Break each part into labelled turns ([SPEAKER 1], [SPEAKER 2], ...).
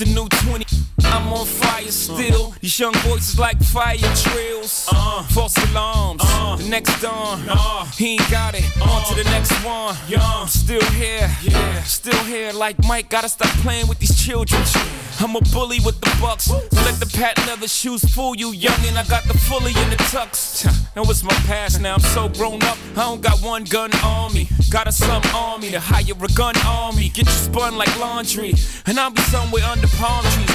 [SPEAKER 1] the new 20. I'm on fire still. These young voices like fire drills. Uh, false alarms. Uh, the next dawn. Uh, he ain't got it. On to the next one. I'm still here. Yeah. Still here. Like Mike, gotta stop playing with these children. I'm a bully with the bucks. Let the patent leather shoes fool you, youngin'. I got the fully in the tux. Now it's my past. Now I'm so grown up. I don't got one gun on me. Got a slum army to hire a gun army. Get you spun like laundry. And I'll be somewhere under palm trees,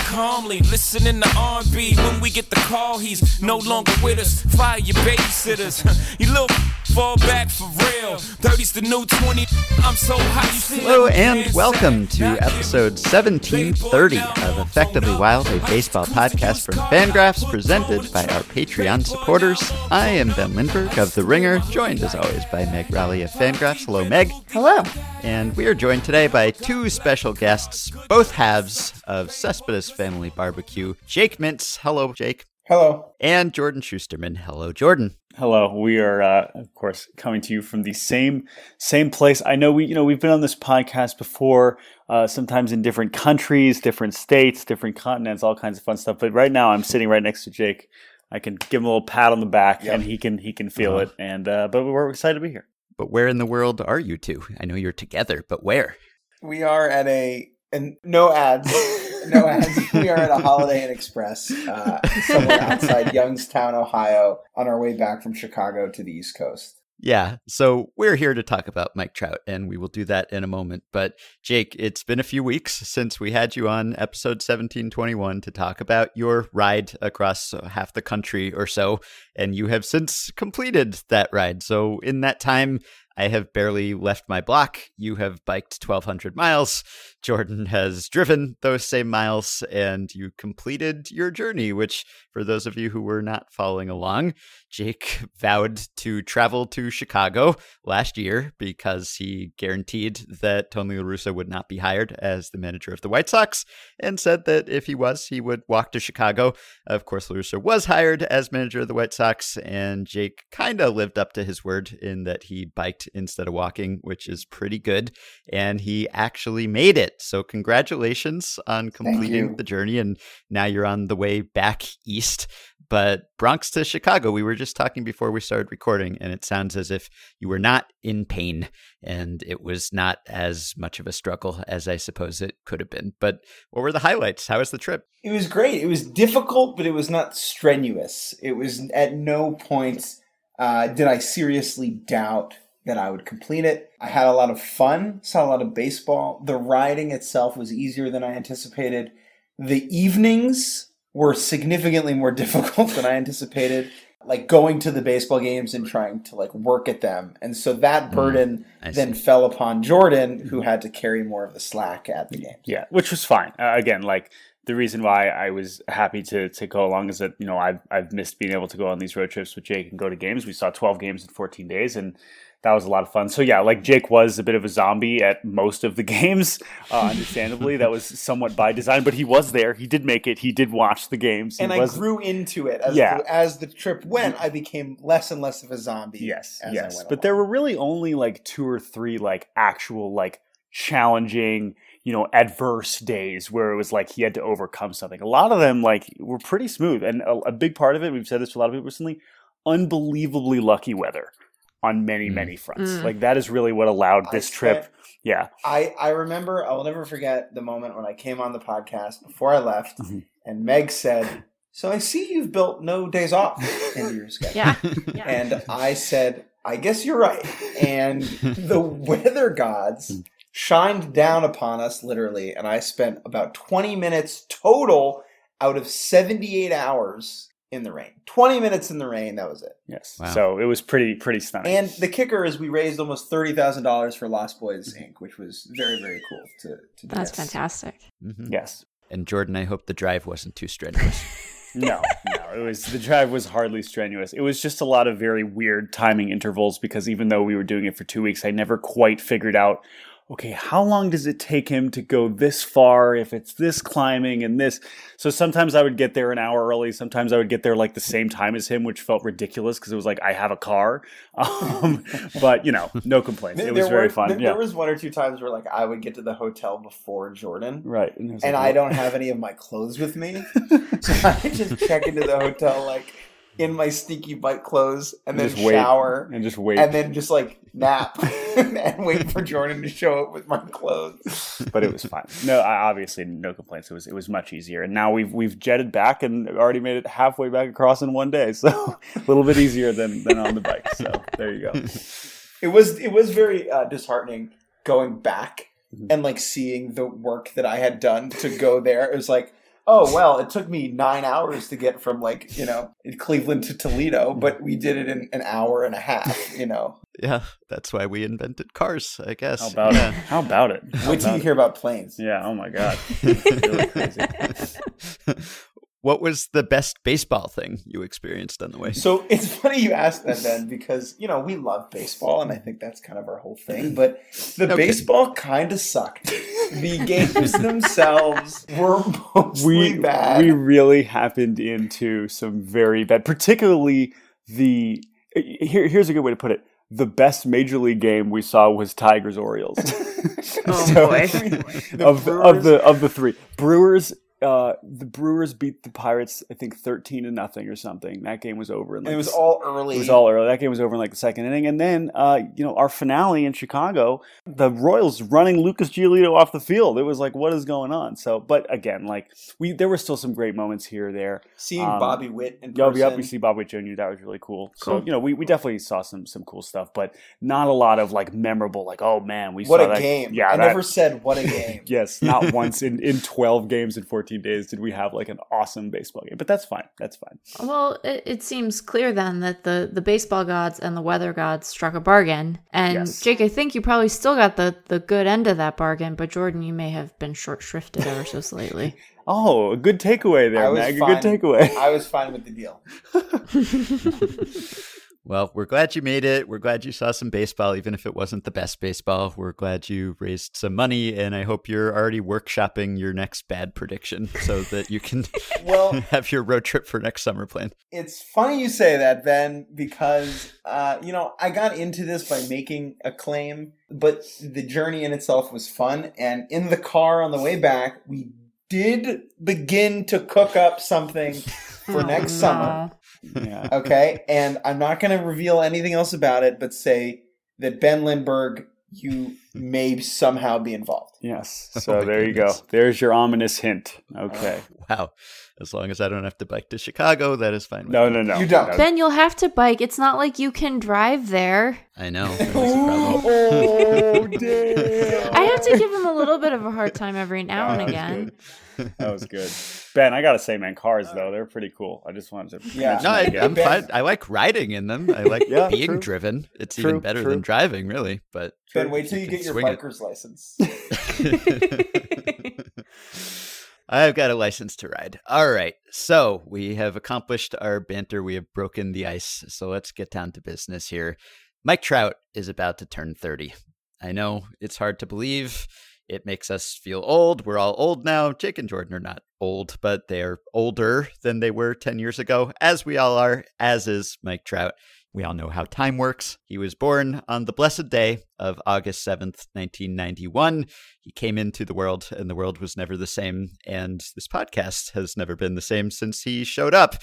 [SPEAKER 1] calmly listening to R&B. When we get the call, he's no longer with us. Fire your babysitters. you little fall back for real. 30's the new 20. I'm so high. You see
[SPEAKER 2] Hello and welcome to episode 1730 of Effectively Wild, a baseball podcast from Fangraphs presented by our Patreon supporters. I am Ben Lindbergh of The Ringer, joined as always by Meg Rowley of Fangraphs. Hello, Meg.
[SPEAKER 3] Hello.
[SPEAKER 2] And we are joined today by two special guests, both halves of Cespedes Family Barbecue. Jake Mintz. Hello, Jake.
[SPEAKER 4] Hello.
[SPEAKER 2] And Jordan Schusterman. Hello, Jordan.
[SPEAKER 5] Hello. We are, uh, of course, coming to you from the same same place. I know we, you know, we've been on this podcast before, uh, sometimes in different countries, different states, different continents, all kinds of fun stuff. But right now, I'm sitting right next to Jake. I can give him a little pat on the back,
[SPEAKER 4] Yep.
[SPEAKER 5] and he can he can feel
[SPEAKER 2] Uh-huh.
[SPEAKER 5] it. And uh, but we're excited to be here.
[SPEAKER 2] But where in the world are you two? I know you're together, but where?
[SPEAKER 4] We are at a and no ads, no ads. We are at a Holiday Inn Express uh, somewhere outside Youngstown, Ohio, on our way back from Chicago to the East Coast.
[SPEAKER 2] Yeah, so we're here to talk about Mike Trout, and we will do that in a moment. But Jake, it's been a few weeks since we had you on episode 1721 to talk about your ride across half the country or so, and you have since completed that ride. So in that time, I have barely left my block. You have biked 1,200 miles. Jordan has driven those same miles, and you completed your journey, which, for those of you who were not following along, Jake vowed to travel to Chicago last year because he guaranteed that Tony La Russa would not be hired as the manager of the White Sox and said that if he was, he would walk to Chicago. Of course, La Russa was hired as manager of the White Sox, and Jake kind of lived up to his word in that he biked instead of walking, which is pretty good. And he actually made it. So, congratulations on completing the journey. And now you're on the way back east. But Bronx to Chicago, we were just talking before we started recording, and it sounds as if you were not in pain and it was not as much of a struggle as I suppose it could have been. But what were the highlights? How was the trip?
[SPEAKER 4] It was great. It was difficult, but it was not strenuous. It was at no point uh, did I seriously doubt that I would complete it. I had a lot of fun, saw a lot of baseball. The riding itself was easier than I anticipated. The evenings were significantly more difficult than I anticipated. Like going to the baseball games and trying to like work at them. And so that burden
[SPEAKER 2] I
[SPEAKER 4] then fell upon Jordan, who had to carry more of the slack at the game.
[SPEAKER 5] Yeah, which was fine. Uh, again, like the reason why I was happy to to go along is that you know I've I've missed being able to go on these road trips with Jake and go to games. We saw 12 games in 14 days, and that was a lot of fun. So yeah, like Jake was a bit of a zombie at most of the games. Uh, understandably, that was somewhat by design, but he was there. He did make it. He did watch the games. He
[SPEAKER 4] and I grew into it as
[SPEAKER 5] Yeah.
[SPEAKER 4] the, as the trip went. I became less and less of a zombie.
[SPEAKER 5] Yes,
[SPEAKER 4] as I
[SPEAKER 5] yes. But there were really only like two or three like actual like challenging, you know, adverse days where it was like he had to overcome something. A lot of them like were pretty smooth, and a, a big part of it, we've said this to a lot of people recently, unbelievably lucky weather on many
[SPEAKER 2] Mm.
[SPEAKER 5] many fronts.
[SPEAKER 3] Mm.
[SPEAKER 5] Like that is really what allowed
[SPEAKER 4] I
[SPEAKER 5] this
[SPEAKER 4] spent-
[SPEAKER 5] trip. Yeah,
[SPEAKER 4] I I remember. I will never forget the moment when I came on the podcast before I left,
[SPEAKER 5] Mhm.
[SPEAKER 4] and Meg said, "So I see you've built no days off into your schedule."
[SPEAKER 3] Yeah. yeah.
[SPEAKER 4] And I said, "I guess you're right." And the weather gods shined down upon us literally, and I spent about 20 minutes total out of 78 hours in the rain. 20 minutes in the rain, that was it.
[SPEAKER 5] yes.
[SPEAKER 2] Wow.
[SPEAKER 5] So it was pretty pretty stunning.
[SPEAKER 4] And the kicker is we raised almost $30,000 for Lost Boys Inc., which was very, very cool to, to do.
[SPEAKER 3] That's
[SPEAKER 4] this.
[SPEAKER 3] fantastic.
[SPEAKER 2] Mhm.
[SPEAKER 5] yes.
[SPEAKER 2] And Jordan, I hope the drive wasn't too strenuous.
[SPEAKER 5] no, no, it was the drive was hardly strenuous. It was just a lot of very weird timing intervals because even though we were doing it for two weeks, I never quite figured out okay, how long does it take him to go this far if it's this climbing and this? So sometimes I would get there an hour early. Sometimes I would get there like the same time as him, which felt ridiculous because it was like I have a car. Um, but you know, no complaints. It was very
[SPEAKER 4] were,
[SPEAKER 5] fun.
[SPEAKER 4] There,
[SPEAKER 5] yeah.
[SPEAKER 4] there was one or two times where like I would get to the hotel before Jordan,
[SPEAKER 5] right. And,
[SPEAKER 4] and
[SPEAKER 5] like,
[SPEAKER 4] I don't have any of my clothes with me, so I just check into the hotel like in my stinky bike clothes, and then
[SPEAKER 5] just wait
[SPEAKER 4] shower,
[SPEAKER 5] and just wait.
[SPEAKER 4] and then just like nap and wait for Jordan to show up with my clothes.
[SPEAKER 5] but it was fine. No, I, obviously no complaints. It was it was much easier, and now we've we've jetted back and already made it halfway back across in one day, so a little bit easier than than on the bike. So there you go.
[SPEAKER 4] It was it was very uh, disheartening going back
[SPEAKER 5] Mhm.
[SPEAKER 4] and like seeing the work that I had done to go there. It was like, oh well, it took me nine hours to get from like you know Cleveland to Toledo, but we did it in an hour and a half. You know,
[SPEAKER 2] Yeah, that's why we invented cars, I guess.
[SPEAKER 5] How about
[SPEAKER 2] yeah.
[SPEAKER 5] it? How about it? How
[SPEAKER 4] wait till
[SPEAKER 5] about
[SPEAKER 4] you hear about planes.
[SPEAKER 5] Yeah. Oh my god. Really crazy.
[SPEAKER 2] what was the best baseball thing you experienced on the way?
[SPEAKER 4] So it's funny you asked that, Ben, because you know we love baseball, and I think that's kind of our whole thing. But the
[SPEAKER 2] Okay.
[SPEAKER 4] baseball kind of sucked. The games themselves were mostly
[SPEAKER 5] we
[SPEAKER 4] bad.
[SPEAKER 5] we really happened into some very bad, particularly the. Here, here's a good way to put it. The best major league game we saw was Tigers Orioles.
[SPEAKER 3] Oh,
[SPEAKER 5] So-
[SPEAKER 3] boy.
[SPEAKER 5] Of,
[SPEAKER 4] Brewers-
[SPEAKER 5] of the of the three Brewers. Uh, the Brewers beat the Pirates, I think, thirteen to nothing or something. That game was over. In
[SPEAKER 4] and
[SPEAKER 5] like
[SPEAKER 4] it was all early.
[SPEAKER 5] It was all early. That game was over in like the second inning, and then uh, you know our finale in Chicago, the Royals running Lucas Giolito off the field. It was like, what is going on? So, but again, like we, there were still some great moments here there.
[SPEAKER 4] Seeing
[SPEAKER 5] Um,
[SPEAKER 4] Bobby Witt and
[SPEAKER 5] Yo,
[SPEAKER 4] person.
[SPEAKER 5] yep, we see Bob Witt Jr. That was really cool. So you know, we, we definitely saw some some cool stuff, but not a lot of like memorable. Like, oh man, we
[SPEAKER 4] what
[SPEAKER 5] saw
[SPEAKER 4] a
[SPEAKER 5] that.
[SPEAKER 4] game!
[SPEAKER 5] Yeah,
[SPEAKER 4] I
[SPEAKER 5] that-
[SPEAKER 4] never said what a game.
[SPEAKER 5] Yes, not once in, in 12 games in 14 days did we have like an awesome baseball game. But that's fine. That's fine.
[SPEAKER 3] Well, it, it seems clear then that the, the baseball gods and the weather gods struck a bargain. And
[SPEAKER 5] Yes.
[SPEAKER 3] Jake, I think you probably still got the, the good end of that bargain, but Jordan, you may have been short shrifted ever so slightly.
[SPEAKER 5] Oh, a good takeaway
[SPEAKER 4] I
[SPEAKER 5] there,
[SPEAKER 4] was
[SPEAKER 5] Meg. A good takeaway.
[SPEAKER 4] I was fine with the deal.
[SPEAKER 2] Well, we're glad you made it. We're glad you saw some baseball, even if it wasn't the best baseball. We're glad you raised some money, and I hope you're already workshopping your next bad prediction so that you can
[SPEAKER 4] Well,
[SPEAKER 2] have your road trip for next summer planned.
[SPEAKER 4] it's funny you say that, Ben, because uh, you know I got into this by making a claim, but the journey in itself was fun. And in the car on the way back, we did begin to cook up something for
[SPEAKER 3] Oh,
[SPEAKER 4] next
[SPEAKER 3] no.
[SPEAKER 4] summer.
[SPEAKER 5] Yeah.
[SPEAKER 4] Okay, and I'm not going to reveal anything else about it, but say that Ben Lindbergh, you may somehow be involved.
[SPEAKER 5] Yes.
[SPEAKER 2] Oh
[SPEAKER 5] So
[SPEAKER 2] my
[SPEAKER 5] there you go. There's your ominous hint. Okay.
[SPEAKER 2] Wow. As long as I don't have to bike to Chicago, that is fine. with
[SPEAKER 5] No,
[SPEAKER 2] me.
[SPEAKER 5] no, no.
[SPEAKER 4] You don't.
[SPEAKER 5] No.
[SPEAKER 3] Ben, you'll have to bike. It's not like you can drive there.
[SPEAKER 2] I know. That was the problem.
[SPEAKER 5] oh, damn.
[SPEAKER 3] I have to give him a little bit of a hard time every now and again.
[SPEAKER 5] good. That was good. Ben, I gotta say, man, cars though they're pretty cool. I just wanted to.
[SPEAKER 4] Yeah.
[SPEAKER 2] No, I, I'm fine. I like riding in them. I like
[SPEAKER 5] Yeah,
[SPEAKER 2] being
[SPEAKER 5] true.
[SPEAKER 2] driven. It's
[SPEAKER 5] True,
[SPEAKER 2] even better
[SPEAKER 5] true.
[SPEAKER 2] than driving, really. But
[SPEAKER 4] Ben, wait till
[SPEAKER 2] You
[SPEAKER 4] you get your
[SPEAKER 2] swing it.
[SPEAKER 4] biker's license.
[SPEAKER 2] I've got a license to ride. All right. So we have accomplished our banter. We have broken the ice. So let's get down to business here. Mike Trout is about to turn 30. I know it's hard to believe. It makes us feel old. We're all old now. Jake and Jordan are not old, but they're older than they were 10 years ago, as we all are, as is Mike Trout. We all know how time works. He was born on the blessed day of August 7th, 1991. He came into the world, and the world was never the same. And this podcast has never been the same since he showed up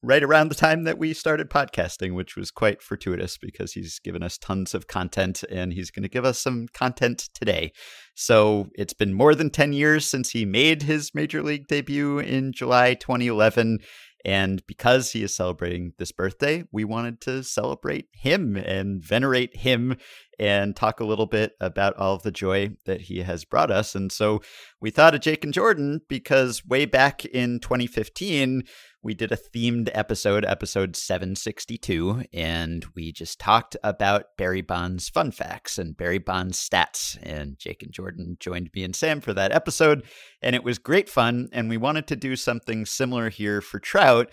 [SPEAKER 2] right around the time that we started podcasting, which was quite fortuitous because he's given us tons of content and he's going to give us some content today. So it's been more than 10 years since he made his major league debut in July 2011. And because he is celebrating this birthday, we wanted to celebrate him and venerate him and talk a little bit about all of the joy that he has brought us. And so we thought of Jake and Jordan because way back in 2015, we did a themed episode, episode 762, and we just talked about Barry Bonds fun facts and Barry Bonds stats. And Jake and Jordan joined me and Sam for that episode, and it was great fun. And we wanted to do something similar here for Trout.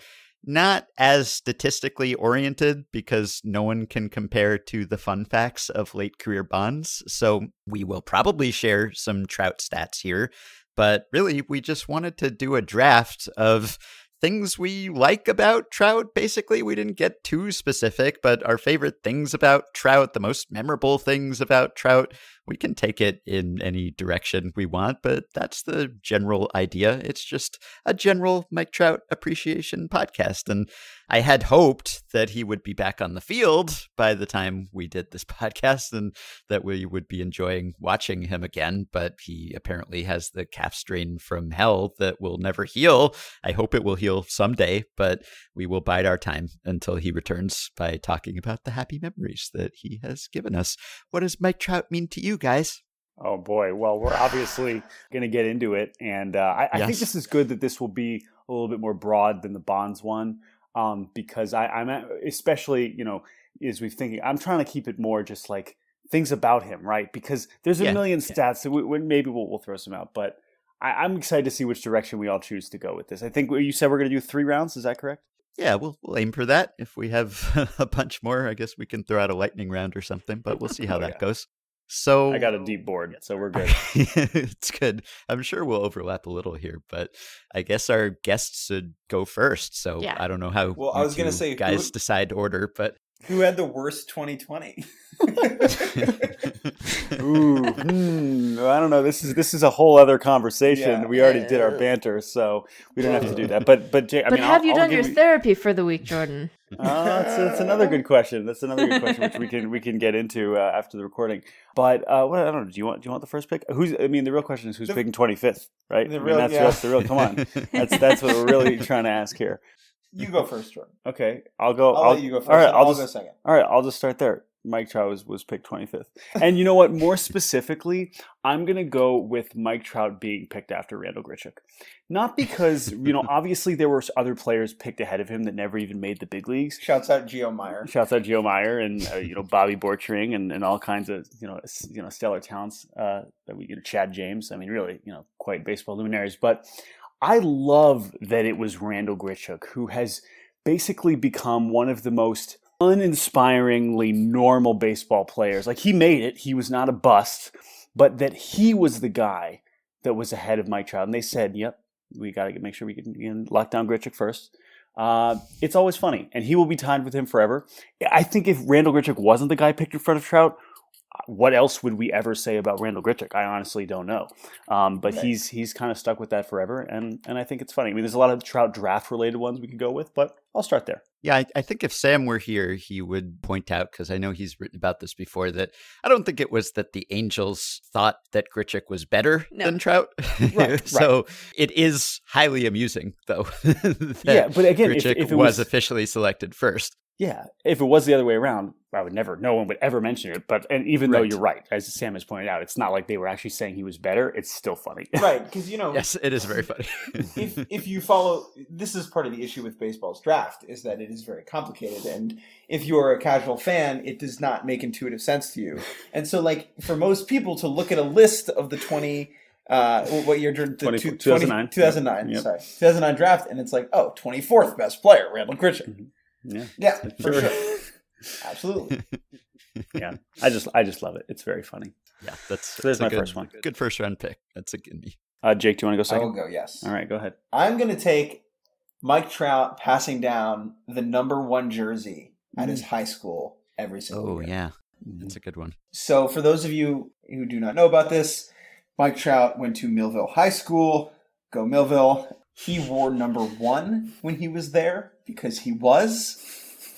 [SPEAKER 2] not as statistically oriented because no one can compare to the fun facts of late career bonds. So we will probably share some Trout stats here. But really, we just wanted to do a draft of things we like about Trout. Basically, we didn't get too specific, but our favorite things about Trout, the most memorable things about Trout, we can take it in any direction we want, but that's the general idea. It's just a general Mike Trout appreciation podcast. And I had hoped that he would be back on the field by the time we did this podcast and that we would be enjoying watching him again. But he apparently has the calf strain from hell that will never heal. I hope it will heal someday, but we will bide our time until he returns by talking about the happy memories that he has given us. What does Mike Trout mean to you guys?
[SPEAKER 5] Oh boy! Well, we're obviously going to get into it, and uh, I, I think this is good that this will be a little bit more broad than the Bonds one, um, because I, I'm at, especially you know as we're thinking, I'm trying to keep it more just like things about him, right? Because there's a
[SPEAKER 2] Yeah,
[SPEAKER 5] million
[SPEAKER 2] yeah.
[SPEAKER 5] stats that we, we, maybe we'll, we'll throw some out, but I, I'm excited to see which direction we all choose to go with this. I think you said we're going to do three rounds. Is that correct?
[SPEAKER 2] Yeah, we'll, we'll aim for that. If we have a bunch more, I guess we can throw out a lightning round or something, but we'll see how
[SPEAKER 5] Oh,
[SPEAKER 2] that
[SPEAKER 5] yeah.
[SPEAKER 2] goes. So
[SPEAKER 5] I got a deep board, so we're good.
[SPEAKER 2] it's good. I'm sure we'll overlap a little here, but I guess our guests should go first. So
[SPEAKER 3] Yeah.
[SPEAKER 2] I don't know how
[SPEAKER 4] Well, I was gonna
[SPEAKER 2] two
[SPEAKER 4] say, who-
[SPEAKER 2] guys decide order, but
[SPEAKER 4] Who had the worst 2020?
[SPEAKER 5] Ooh, hmm, I don't know. This is this is a whole other conversation.
[SPEAKER 4] Yeah.
[SPEAKER 5] We already did our banter, so we don't have to do that. But but Jay, I
[SPEAKER 3] but
[SPEAKER 5] mean,
[SPEAKER 3] have
[SPEAKER 5] I'll,
[SPEAKER 3] you
[SPEAKER 5] I'll
[SPEAKER 3] done
[SPEAKER 5] give
[SPEAKER 3] your therapy for the week, Jordan?
[SPEAKER 5] Uh, that's, that's another good question. That's another good question, which we can we can get into uh, after the recording. But uh, what I don't know. Do you want do you want the first pick? Who's? I mean, the real question is who's
[SPEAKER 4] The-
[SPEAKER 5] picking twenty fifth, right?
[SPEAKER 4] the
[SPEAKER 5] I mean,
[SPEAKER 4] real-
[SPEAKER 5] that's
[SPEAKER 4] yeah.
[SPEAKER 5] that's the real. Come on, that's that's what we're really trying to ask here.
[SPEAKER 4] you go first, Jordan.
[SPEAKER 5] Okay, I'll go.
[SPEAKER 4] I'll, let you go first.
[SPEAKER 5] All right, I'll
[SPEAKER 4] I'll
[SPEAKER 5] just
[SPEAKER 4] go second.
[SPEAKER 5] all right, I'll just start there. Mike Trout was, was picked 25th. And you know what? More specifically, I'm going to go with Mike Trout being picked after Randall Grichuk. Not because, you know, obviously there were other players picked ahead of him that never even made the big leagues.
[SPEAKER 4] Shouts out Jio Mier.
[SPEAKER 5] Shouts out Jio Mier and, uh, you know, Bobby Borchering and, and all kinds of, you know, you know, stellar talents uh, that we, you know, Chad James. I mean, really, you know, quite baseball luminaries. But I love that it was Randall Grichuk who has basically become one of the most uninspiringly normal baseball players. Like he made it, he was not a bust, but that he was the guy that was ahead of Mike Trout. And they said, "Yep, we got to make sure we can, we can lock down Grichuk first. Uh, it's always funny, and he will be tied with him forever. I think if Randall Grichuk wasn't the guy picked in front of Trout, what else would we ever say about Randall Grichuk? I honestly don't know. Um, but
[SPEAKER 4] Right.
[SPEAKER 5] he's he's kind of stuck with that forever, and and I think it's funny. I mean, there's a lot of Trout draft related ones we could go with, but I'll start there.
[SPEAKER 2] Yeah, I, I think if Sam were here, he would point out because I know he's written about this before that I don't think it was that the Angels thought that Grichuk was better
[SPEAKER 3] No.
[SPEAKER 2] than Trout.
[SPEAKER 5] right.
[SPEAKER 2] so it is highly amusing, though. that
[SPEAKER 5] Yeah, but again, if-
[SPEAKER 2] Grichuk
[SPEAKER 5] if it
[SPEAKER 2] was
[SPEAKER 5] was-
[SPEAKER 2] officially selected first.
[SPEAKER 5] Yeah, if it was the other way around, I would never. No one would ever mention it. But and even though you're right, as Sam has pointed out, it's not like they were actually saying he was better. It's still funny.
[SPEAKER 4] Right, because you know,
[SPEAKER 2] Yes, it is very funny.
[SPEAKER 4] if if you follow, this is part of the issue with baseball's draft is that it is very complicated, and if you are a casual fan, it does not make intuitive sense to you. And so, like for most people to look at a list of the twenty. Uh, what year? The
[SPEAKER 5] 20
[SPEAKER 4] two-
[SPEAKER 5] 2009.
[SPEAKER 4] 2009,
[SPEAKER 5] Yep.
[SPEAKER 4] sorry. 2009 draft, and it's like, oh, 24th best player, Randall Grichuk.
[SPEAKER 5] Yeah,
[SPEAKER 4] Yeah, for
[SPEAKER 5] Sure.
[SPEAKER 4] sure. Absolutely.
[SPEAKER 5] yeah. I just I just love it. It's very funny.
[SPEAKER 2] yeah, that's,
[SPEAKER 5] So there's
[SPEAKER 2] that's
[SPEAKER 5] my
[SPEAKER 2] good,
[SPEAKER 5] first one.
[SPEAKER 2] Good first round pick. That's a gimme.
[SPEAKER 5] Uh, Jake, do you want to go
[SPEAKER 4] I will
[SPEAKER 5] second?
[SPEAKER 4] go, yes.
[SPEAKER 5] All right, go ahead.
[SPEAKER 4] I'm going to take Mike Trout passing down the number one jersey at
[SPEAKER 5] Mm.
[SPEAKER 4] his high school every single
[SPEAKER 2] Oh
[SPEAKER 4] year.
[SPEAKER 2] yeah, that's a good one.
[SPEAKER 4] So, for those of you who do not know about this, Mike Trout went to Millville High School. Go Millville. He wore number one when he was there because he was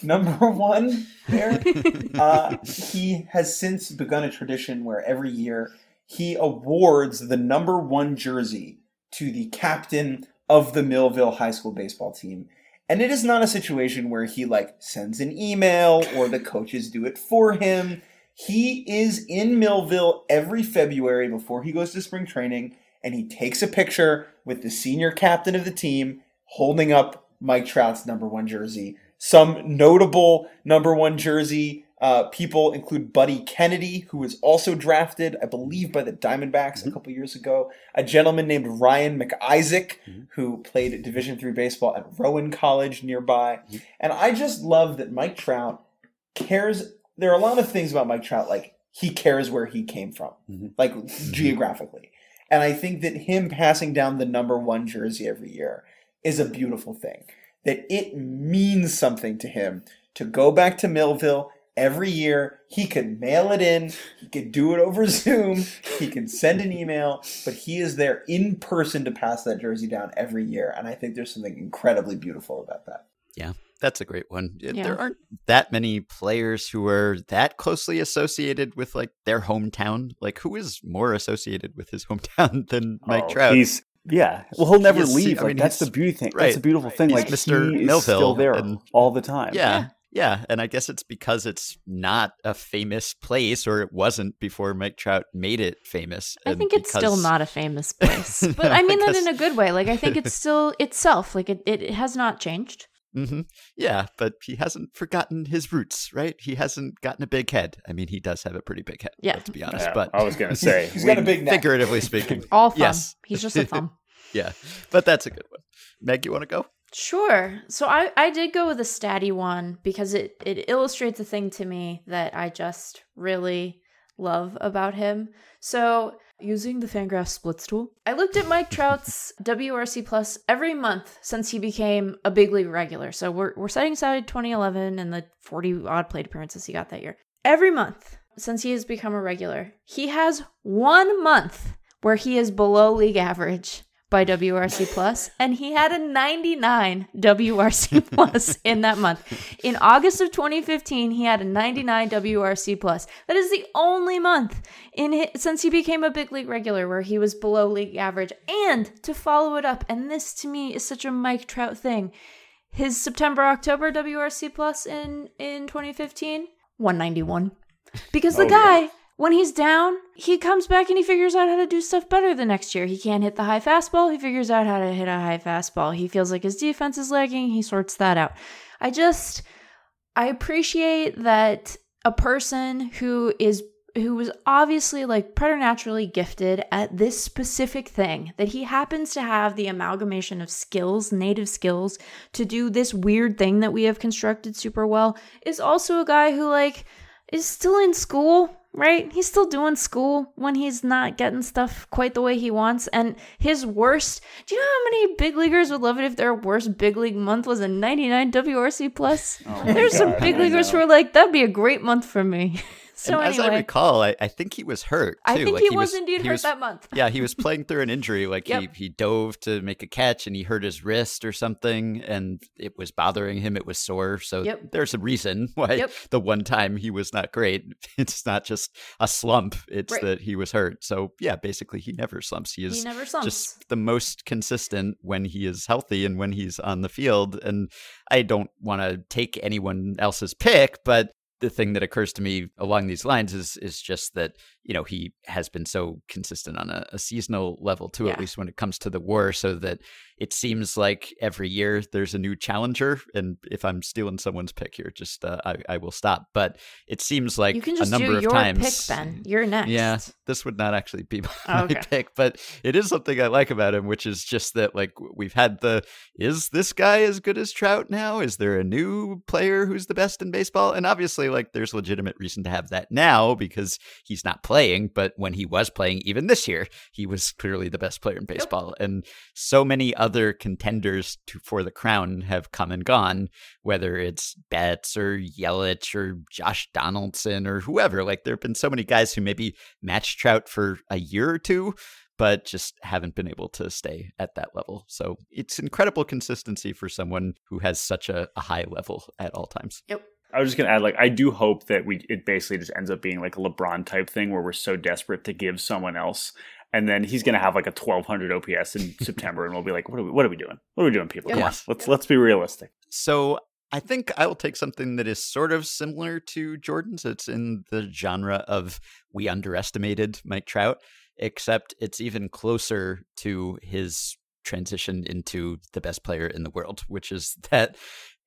[SPEAKER 4] number one there. Uh, he has since begun a tradition where every year he awards the number one jersey to the captain of the Millville High School baseball team. And it is not a situation where he like sends an email or the coaches do it for him. He is in Millville every February before he goes to spring training and he takes a picture with the senior captain of the team holding up Mike Trout's number one jersey. Some notable number one jersey Uh, people include Buddy Kennedy, who was also drafted, I believe, by the Diamondbacks a mm-hmm. couple years ago. A gentleman named Ryan McIsaac, mm-hmm. who played Division three baseball at Rowan College nearby. Mm-hmm. And I just love that Mike Trout cares. There are a lot of things about Mike Trout, like he cares where he came from, like geographically. And I think that him passing down the number one jersey every year is a beautiful thing. That it means something to him to go back to Millville every year. He could mail it in, he could do it over Zoom, he can send an email, but he is there in person to pass that jersey down every year. And I think there's something incredibly beautiful about that.
[SPEAKER 2] Yeah, that's a great one.
[SPEAKER 3] Yeah.
[SPEAKER 2] There aren't that many players who are that closely associated with like their hometown. Like, who is more associated with his hometown than Mike
[SPEAKER 5] Oh,
[SPEAKER 2] Trout?
[SPEAKER 5] He's yeah. Well, he'll never
[SPEAKER 2] is-
[SPEAKER 5] leave.
[SPEAKER 2] I
[SPEAKER 5] Like
[SPEAKER 2] mean,
[SPEAKER 5] that's the beauty thing.
[SPEAKER 2] right.
[SPEAKER 5] That's the beautiful thing.
[SPEAKER 2] He's
[SPEAKER 5] Like
[SPEAKER 2] Mr.
[SPEAKER 5] he is
[SPEAKER 2] Millville,
[SPEAKER 5] still there
[SPEAKER 2] and-
[SPEAKER 5] all the time.
[SPEAKER 2] yeah, yeah, and I guess it's because it's not a famous place, or it wasn't before Mike Trout made it famous.
[SPEAKER 3] I think it's still not a famous place, but
[SPEAKER 2] No,
[SPEAKER 3] I mean
[SPEAKER 2] I
[SPEAKER 3] that in a good way. Like I think it's still itself. Like it, it, it has not changed.
[SPEAKER 2] Hmm Yeah, but he hasn't forgotten his roots, right? He hasn't gotten a big head. I mean, he does have a pretty big head.
[SPEAKER 3] Yeah.
[SPEAKER 2] let's be honest.
[SPEAKER 5] Yeah,
[SPEAKER 2] but
[SPEAKER 5] I was gonna say
[SPEAKER 4] He's got a big neck.
[SPEAKER 2] figuratively speaking,
[SPEAKER 3] All thumb.
[SPEAKER 2] Yes.
[SPEAKER 3] He's just a thumb.
[SPEAKER 2] yeah. But that's a good one. Meg, you want to go?
[SPEAKER 3] Sure. So I, I did go with a statty one because it, it illustrates a thing to me that I just really love about him. So using the Fangraph splits tool, I looked at Mike Trout's WRC plus every month since he became a big league regular. So we're we're setting aside 2011 and the 40 odd plate appearances he got that year. Every month since he has become a regular, he has one month where he is below league average by WRC plus, and he had a 99 WRC plus in that month. In August of 2015, he had a 99 WRC plus. That is the only month in hi since he became a big league regular where he was below league average. And to follow it up, and this to me is such a Mike Trout thing, his September October WRC plus in in 2015 191 because the
[SPEAKER 5] Oh, yeah.
[SPEAKER 3] When he's down he comes back and he figures out how to do stuff better the next year. He can't hit the high fastball he figures out how to hit a high fastball. He feels like his defense is lagging he sorts that out. I just i appreciate that a person who is who was obviously like preternaturally gifted at this specific thing that he happens to have the amalgamation of skills native skills to do this weird thing that we have constructed super well is also a guy who like is still in school right? He's still doing school when he's not getting stuff quite the way he wants. And his worst do you know how many big leaguers would love it if their worst big league month was a 99 wrc plus?
[SPEAKER 5] Oh
[SPEAKER 3] there's some big leaguers who are like that'd be a great month for me so
[SPEAKER 2] and as I recall, I, I think he was hurt. Too.
[SPEAKER 3] I think
[SPEAKER 2] Like,
[SPEAKER 3] he, was, indeed
[SPEAKER 2] he
[SPEAKER 3] hurt
[SPEAKER 2] was-
[SPEAKER 3] that month.
[SPEAKER 2] yeah, he was playing through an injury. Like he, he dove to make a catch and he hurt his wrist or something, and it was bothering him. It was sore. So
[SPEAKER 3] Yep.
[SPEAKER 2] there's a reason why
[SPEAKER 3] Yep.
[SPEAKER 2] the one time he was not great. It's not just a slump. It's
[SPEAKER 3] Right.
[SPEAKER 2] that he was hurt. So yeah, basically he never slumps. He is
[SPEAKER 3] He never slumps.
[SPEAKER 2] just the most consistent when he is healthy and when he's on the field. And I don't want to take anyone else's pick, but the thing that occurs to me along these lines is is just that you know he has been so consistent on a, a seasonal level too, at least when it comes to the war, so that it seems like every year there's a new challenger. And if I'm stealing someone's pick here, just uh, I, I will stop. But it seems like
[SPEAKER 3] you can
[SPEAKER 2] a
[SPEAKER 3] just
[SPEAKER 2] number
[SPEAKER 3] do
[SPEAKER 2] of
[SPEAKER 3] your
[SPEAKER 2] times.
[SPEAKER 3] pick ben, You're next.
[SPEAKER 2] Yeah, this would not actually be my,
[SPEAKER 3] Oh,
[SPEAKER 2] my
[SPEAKER 3] okay.
[SPEAKER 2] pick, but it is something I like about him, which is just that like we've had the is this guy as good as Trout now? Is there a new player who's the best in baseball? And obviously, like there's legitimate reason to have that now because he's not playing, but when he was playing, even this year, he was clearly the best player in baseball. And so many other contenders to, for the crown have come and gone, whether it's Betts or Yelich or Josh Donaldson or whoever. Like there have been so many guys who maybe matched Trout for a year or two, but just haven't been able to stay at that level. So it's incredible consistency for someone who has such a, a high level at all times.
[SPEAKER 3] Yep.
[SPEAKER 5] I was just gonna add, like, I do hope that we it basically just ends up being like a LeBron type thing where we're so desperate to give someone else, and then he's gonna have like a twelve hundred OPS in September, and we'll be like, what are we, what are we doing? What are we doing, people? Come
[SPEAKER 2] Yes.
[SPEAKER 5] on, let's let's be realistic.
[SPEAKER 2] So I think I will take something that is sort of similar to Jordan's. It's in the genre of we underestimated Mike Trout, except it's even closer to his transition into the best player in the world, which is that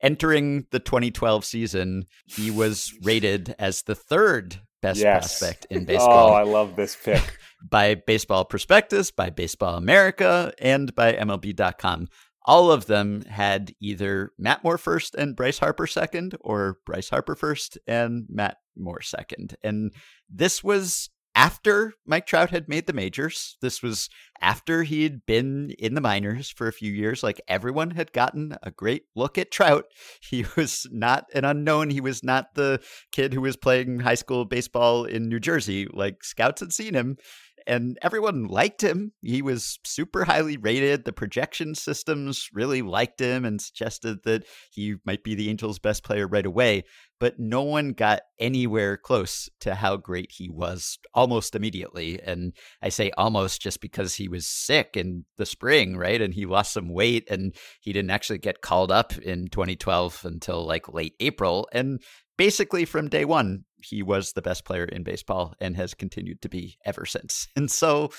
[SPEAKER 2] entering the 2012 season, he was rated as the third best
[SPEAKER 5] Yes.
[SPEAKER 2] prospect in
[SPEAKER 5] oh,
[SPEAKER 2] baseball.
[SPEAKER 5] Oh, I love this pick.
[SPEAKER 2] by Baseball Prospectus, by Baseball America, and by MLB.com. All of them had either Matt Moore first and Bryce Harper second, or Bryce Harper first and Matt Moore second. And this was after Mike Trout had made the majors. This was after he'd been in the minors for a few years. Like everyone had gotten a great look at Trout. He was not an unknown. He was not the kid who was playing high school baseball in New Jersey. Like scouts had seen him and everyone liked him. He was super highly rated. The projection systems really liked him and suggested that he might be the Angels' best player right away. But no one got anywhere close to how great he was almost immediately. And I say almost just because he was sick in the spring, right? And he lost some weight and he didn't actually get called up in 2012 until like late April. And basically from day one, he was the best player in baseball and has continued to be ever since. And so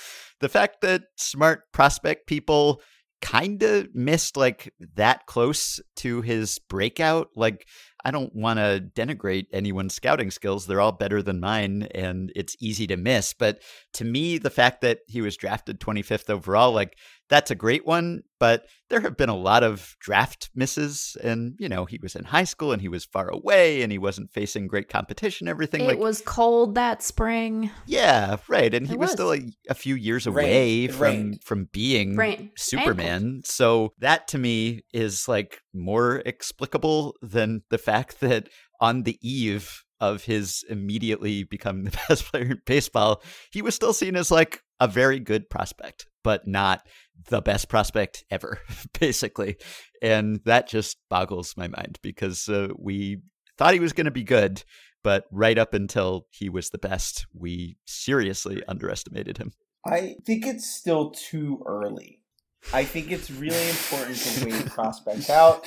[SPEAKER 2] the fact that smart prospect people kind of missed like that close to his breakout, like I don't want to denigrate anyone's scouting skills. They're all better than mine and it's easy to miss. But to me, the fact that he was drafted 25th overall, like that's a great one. But there have been a lot of draft misses. And, you know, he was in high school and he was far away and he wasn't facing great competition, everything.
[SPEAKER 3] It
[SPEAKER 2] like,
[SPEAKER 3] was cold that spring.
[SPEAKER 2] yeah, right. And he was,
[SPEAKER 3] was.
[SPEAKER 2] still a, a few years away
[SPEAKER 4] rained.
[SPEAKER 2] From
[SPEAKER 4] rained.
[SPEAKER 2] from being
[SPEAKER 3] Rain.
[SPEAKER 2] Superman. So that to me is like more explicable than the fact that on the eve of his immediately becoming the best player in baseball, he was still seen as like a very good prospect, but not the best prospect ever, basically. And that just boggles my mind because uh, we thought he was going to be good, but right up until he was the best, we seriously underestimated him.
[SPEAKER 4] I think it's still too early. I think it's really important to wait prospects out,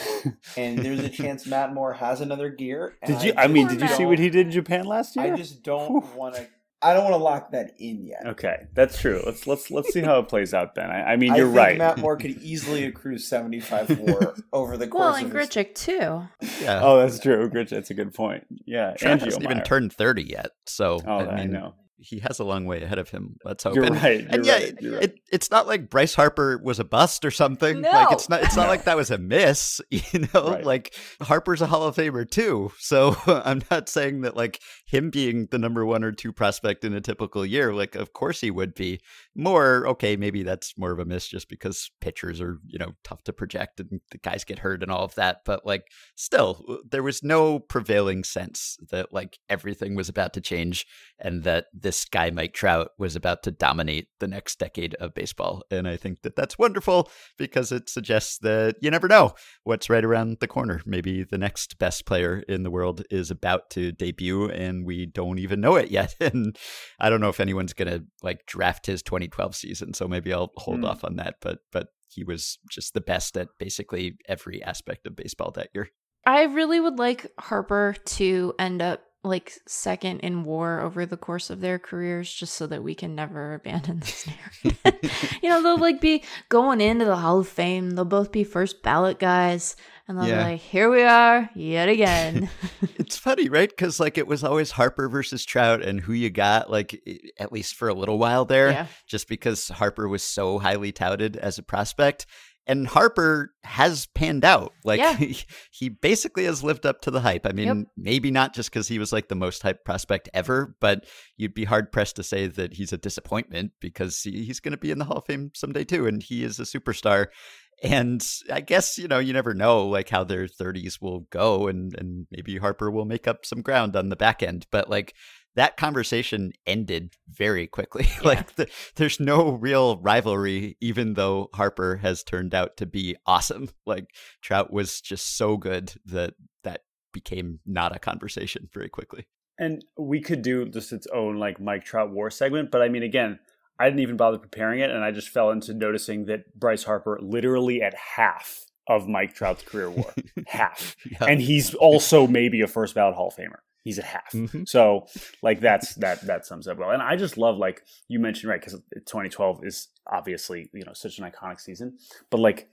[SPEAKER 4] and there's a chance Matt Moore has another gear.
[SPEAKER 5] Did you? I mean, did you see what he did in Japan last year?
[SPEAKER 4] I just don't want to. I don't want to lock that in yet.
[SPEAKER 5] Okay, that's true. Let's let's let's see how it plays out then. I, I mean, you're
[SPEAKER 4] think
[SPEAKER 5] right.
[SPEAKER 4] Matt Moore could easily accrue 75 WAR over the course
[SPEAKER 3] Well,
[SPEAKER 4] of
[SPEAKER 3] and
[SPEAKER 4] his
[SPEAKER 3] too.
[SPEAKER 2] Yeah.
[SPEAKER 5] oh, that's true. Gritch, that's a good point. Yeah,
[SPEAKER 2] Trout
[SPEAKER 5] and
[SPEAKER 2] hasn't even turned 30 yet. So,
[SPEAKER 5] Oh,
[SPEAKER 2] I
[SPEAKER 5] I, know.
[SPEAKER 2] He has a long way ahead of him. Let's hope.
[SPEAKER 5] You're
[SPEAKER 2] and,
[SPEAKER 5] right.
[SPEAKER 2] and
[SPEAKER 5] you're
[SPEAKER 2] yeah,
[SPEAKER 5] right, you're right.
[SPEAKER 2] it, it's not like Bryce Harper was a bust or something.
[SPEAKER 3] No.
[SPEAKER 2] Like it's not. It's not like that was a miss. You know,
[SPEAKER 5] Right.
[SPEAKER 2] like Harper's a Hall of Famer too. So I'm not saying that like him being the number one or two prospect in a typical year. Like, of course he would be. More okay, maybe that's more of a miss just because pitchers are you know tough to project and the guys get hurt and all of that. But like, still, uh, there was no prevailing sense that like everything was about to change and that this guy Mike Trout was about to dominate the next decade of baseball. And I think that that's wonderful because it suggests that you never know what's right around the corner. Maybe the next best player in the world is about to debut and we don't even know it yet. And I don't know if anyone's going to like draft his 2012 season, so maybe I'll hold
[SPEAKER 5] Hmm.
[SPEAKER 2] off on that, but but he was just the best at basically every aspect of baseball that year.
[SPEAKER 3] I really would like Harper to end up like second in war over the course of their careers just so that we can never abandon this narrative. you know, they'll like be going into the Hall of Fame. They'll both be first ballot guys. And they'll
[SPEAKER 2] Yeah.
[SPEAKER 3] be like, here we are yet again.
[SPEAKER 2] it's funny, right? Because like it was always Harper versus Trout, and who you got, like at least for a little while there,
[SPEAKER 3] yeah.
[SPEAKER 2] just because Harper was so highly touted as a prospect. And Harper has panned out. Like
[SPEAKER 3] Yeah.
[SPEAKER 2] he, he basically has lived up to the hype. I mean,
[SPEAKER 3] Yep.
[SPEAKER 2] maybe not just because he was like the most hyped prospect ever, but you'd be hard pressed to say that he's a disappointment because he, he's going to be in the Hall of Fame someday too, and he is a superstar. And I guess you know you never know like how their 30s will go, and and maybe Harper will make up some ground on the back end. But like that conversation ended very quickly. like the, there's no real rivalry, even though Harper has turned out to be awesome. Like Trout was just so good that that became not a conversation very quickly.
[SPEAKER 5] And we could do just its own like Mike Trout war segment, but I mean, again, I didn't even bother preparing it, and I just fell into noticing that Bryce Harper literally at half of Mike Trout's career war, half,
[SPEAKER 2] Yeah.
[SPEAKER 5] and he's also maybe a first ballot Hall of Famer. He's at half,
[SPEAKER 2] Mhm.
[SPEAKER 5] so like that's that that sums up well. And I just love like you mentioned right because 2012 is obviously you know such an iconic season, but like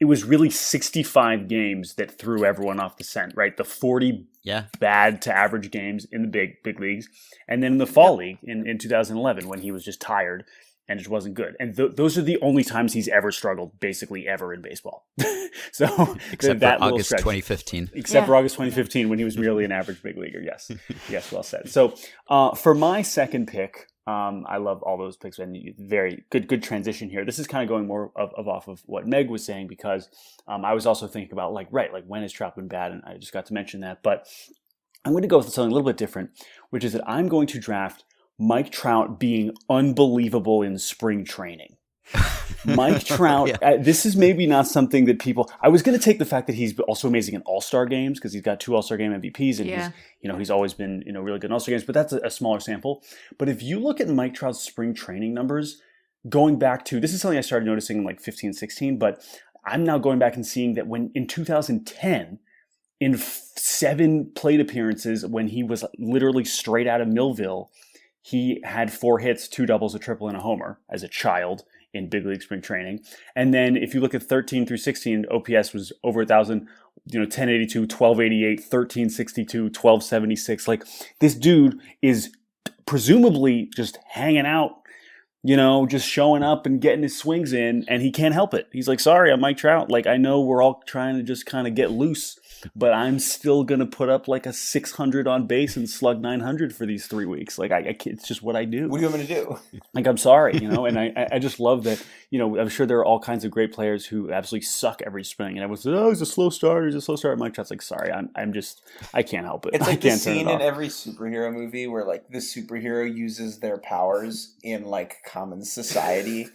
[SPEAKER 5] it was really 65 games that threw everyone off the scent, right? The 40
[SPEAKER 2] Yeah.
[SPEAKER 5] bad to average games in the big big leagues, and then in the fall league in, in 2011 when he was just tired and it wasn't good. And th- those are the only times he's ever struggled, basically ever in baseball. so
[SPEAKER 2] Except
[SPEAKER 5] that
[SPEAKER 2] for August
[SPEAKER 5] stretch-
[SPEAKER 2] 2015.
[SPEAKER 5] except
[SPEAKER 3] Yeah.
[SPEAKER 5] for August 2015 when he was merely an average big leaguer. Yes, yes, well said. So uh, for my second pick, um, I love all those picks and very good, good transition here. This is kind of going more of, of off of what Meg was saying because um, I was also thinking about like right, like when has Trout been bad, and I just got to mention that, but I'm going to go with something a little bit different, which is that I'm going to draft Mike Trout being unbelievable in spring training. Mike Trout.
[SPEAKER 2] Yeah.
[SPEAKER 5] uh, this is maybe not something that people. I was going to take the fact that he's also amazing in All Star games because he's got two All Star game MVPs and
[SPEAKER 3] Yeah.
[SPEAKER 5] he's you know he's always been you know really good in All Star games. But that's a, a smaller sample. But if you look at Mike Trout's spring training numbers, going back to this is something I started noticing in like 15, 16, but I'm now going back and seeing that when in 2010 in f- seven plate appearances when he was literally straight out of Millville, he had four hits, two doubles, a triple, and a homer as a child in big league spring training. And then if you look at 13 through 16, OPS was over a thousand, you know, 1082, 1288, 1362, 1276. Like this dude is presumably just hanging out, you know, just showing up and getting his swings in, and he can't help it. He's like, sorry, I'm Mike Trout. Like, I know we're all trying to just kind of get loose, but I'm still going to put up like a 600 on base and slug 900 for these three weeks. Like, I, I it's just what I do.
[SPEAKER 4] What do you want me to do?
[SPEAKER 5] Like, I'm sorry, you know, and I, I- I just love that, you know, I'm sure there are all kinds of great players who absolutely suck every spring. And everyone says, oh, he's a slow starter, he's a slow starter. Mike Trout's like, sorry, I'm, I'm just, I can't help it.
[SPEAKER 4] It's like the scene in every superhero movie where like the superhero uses their powers in like common society.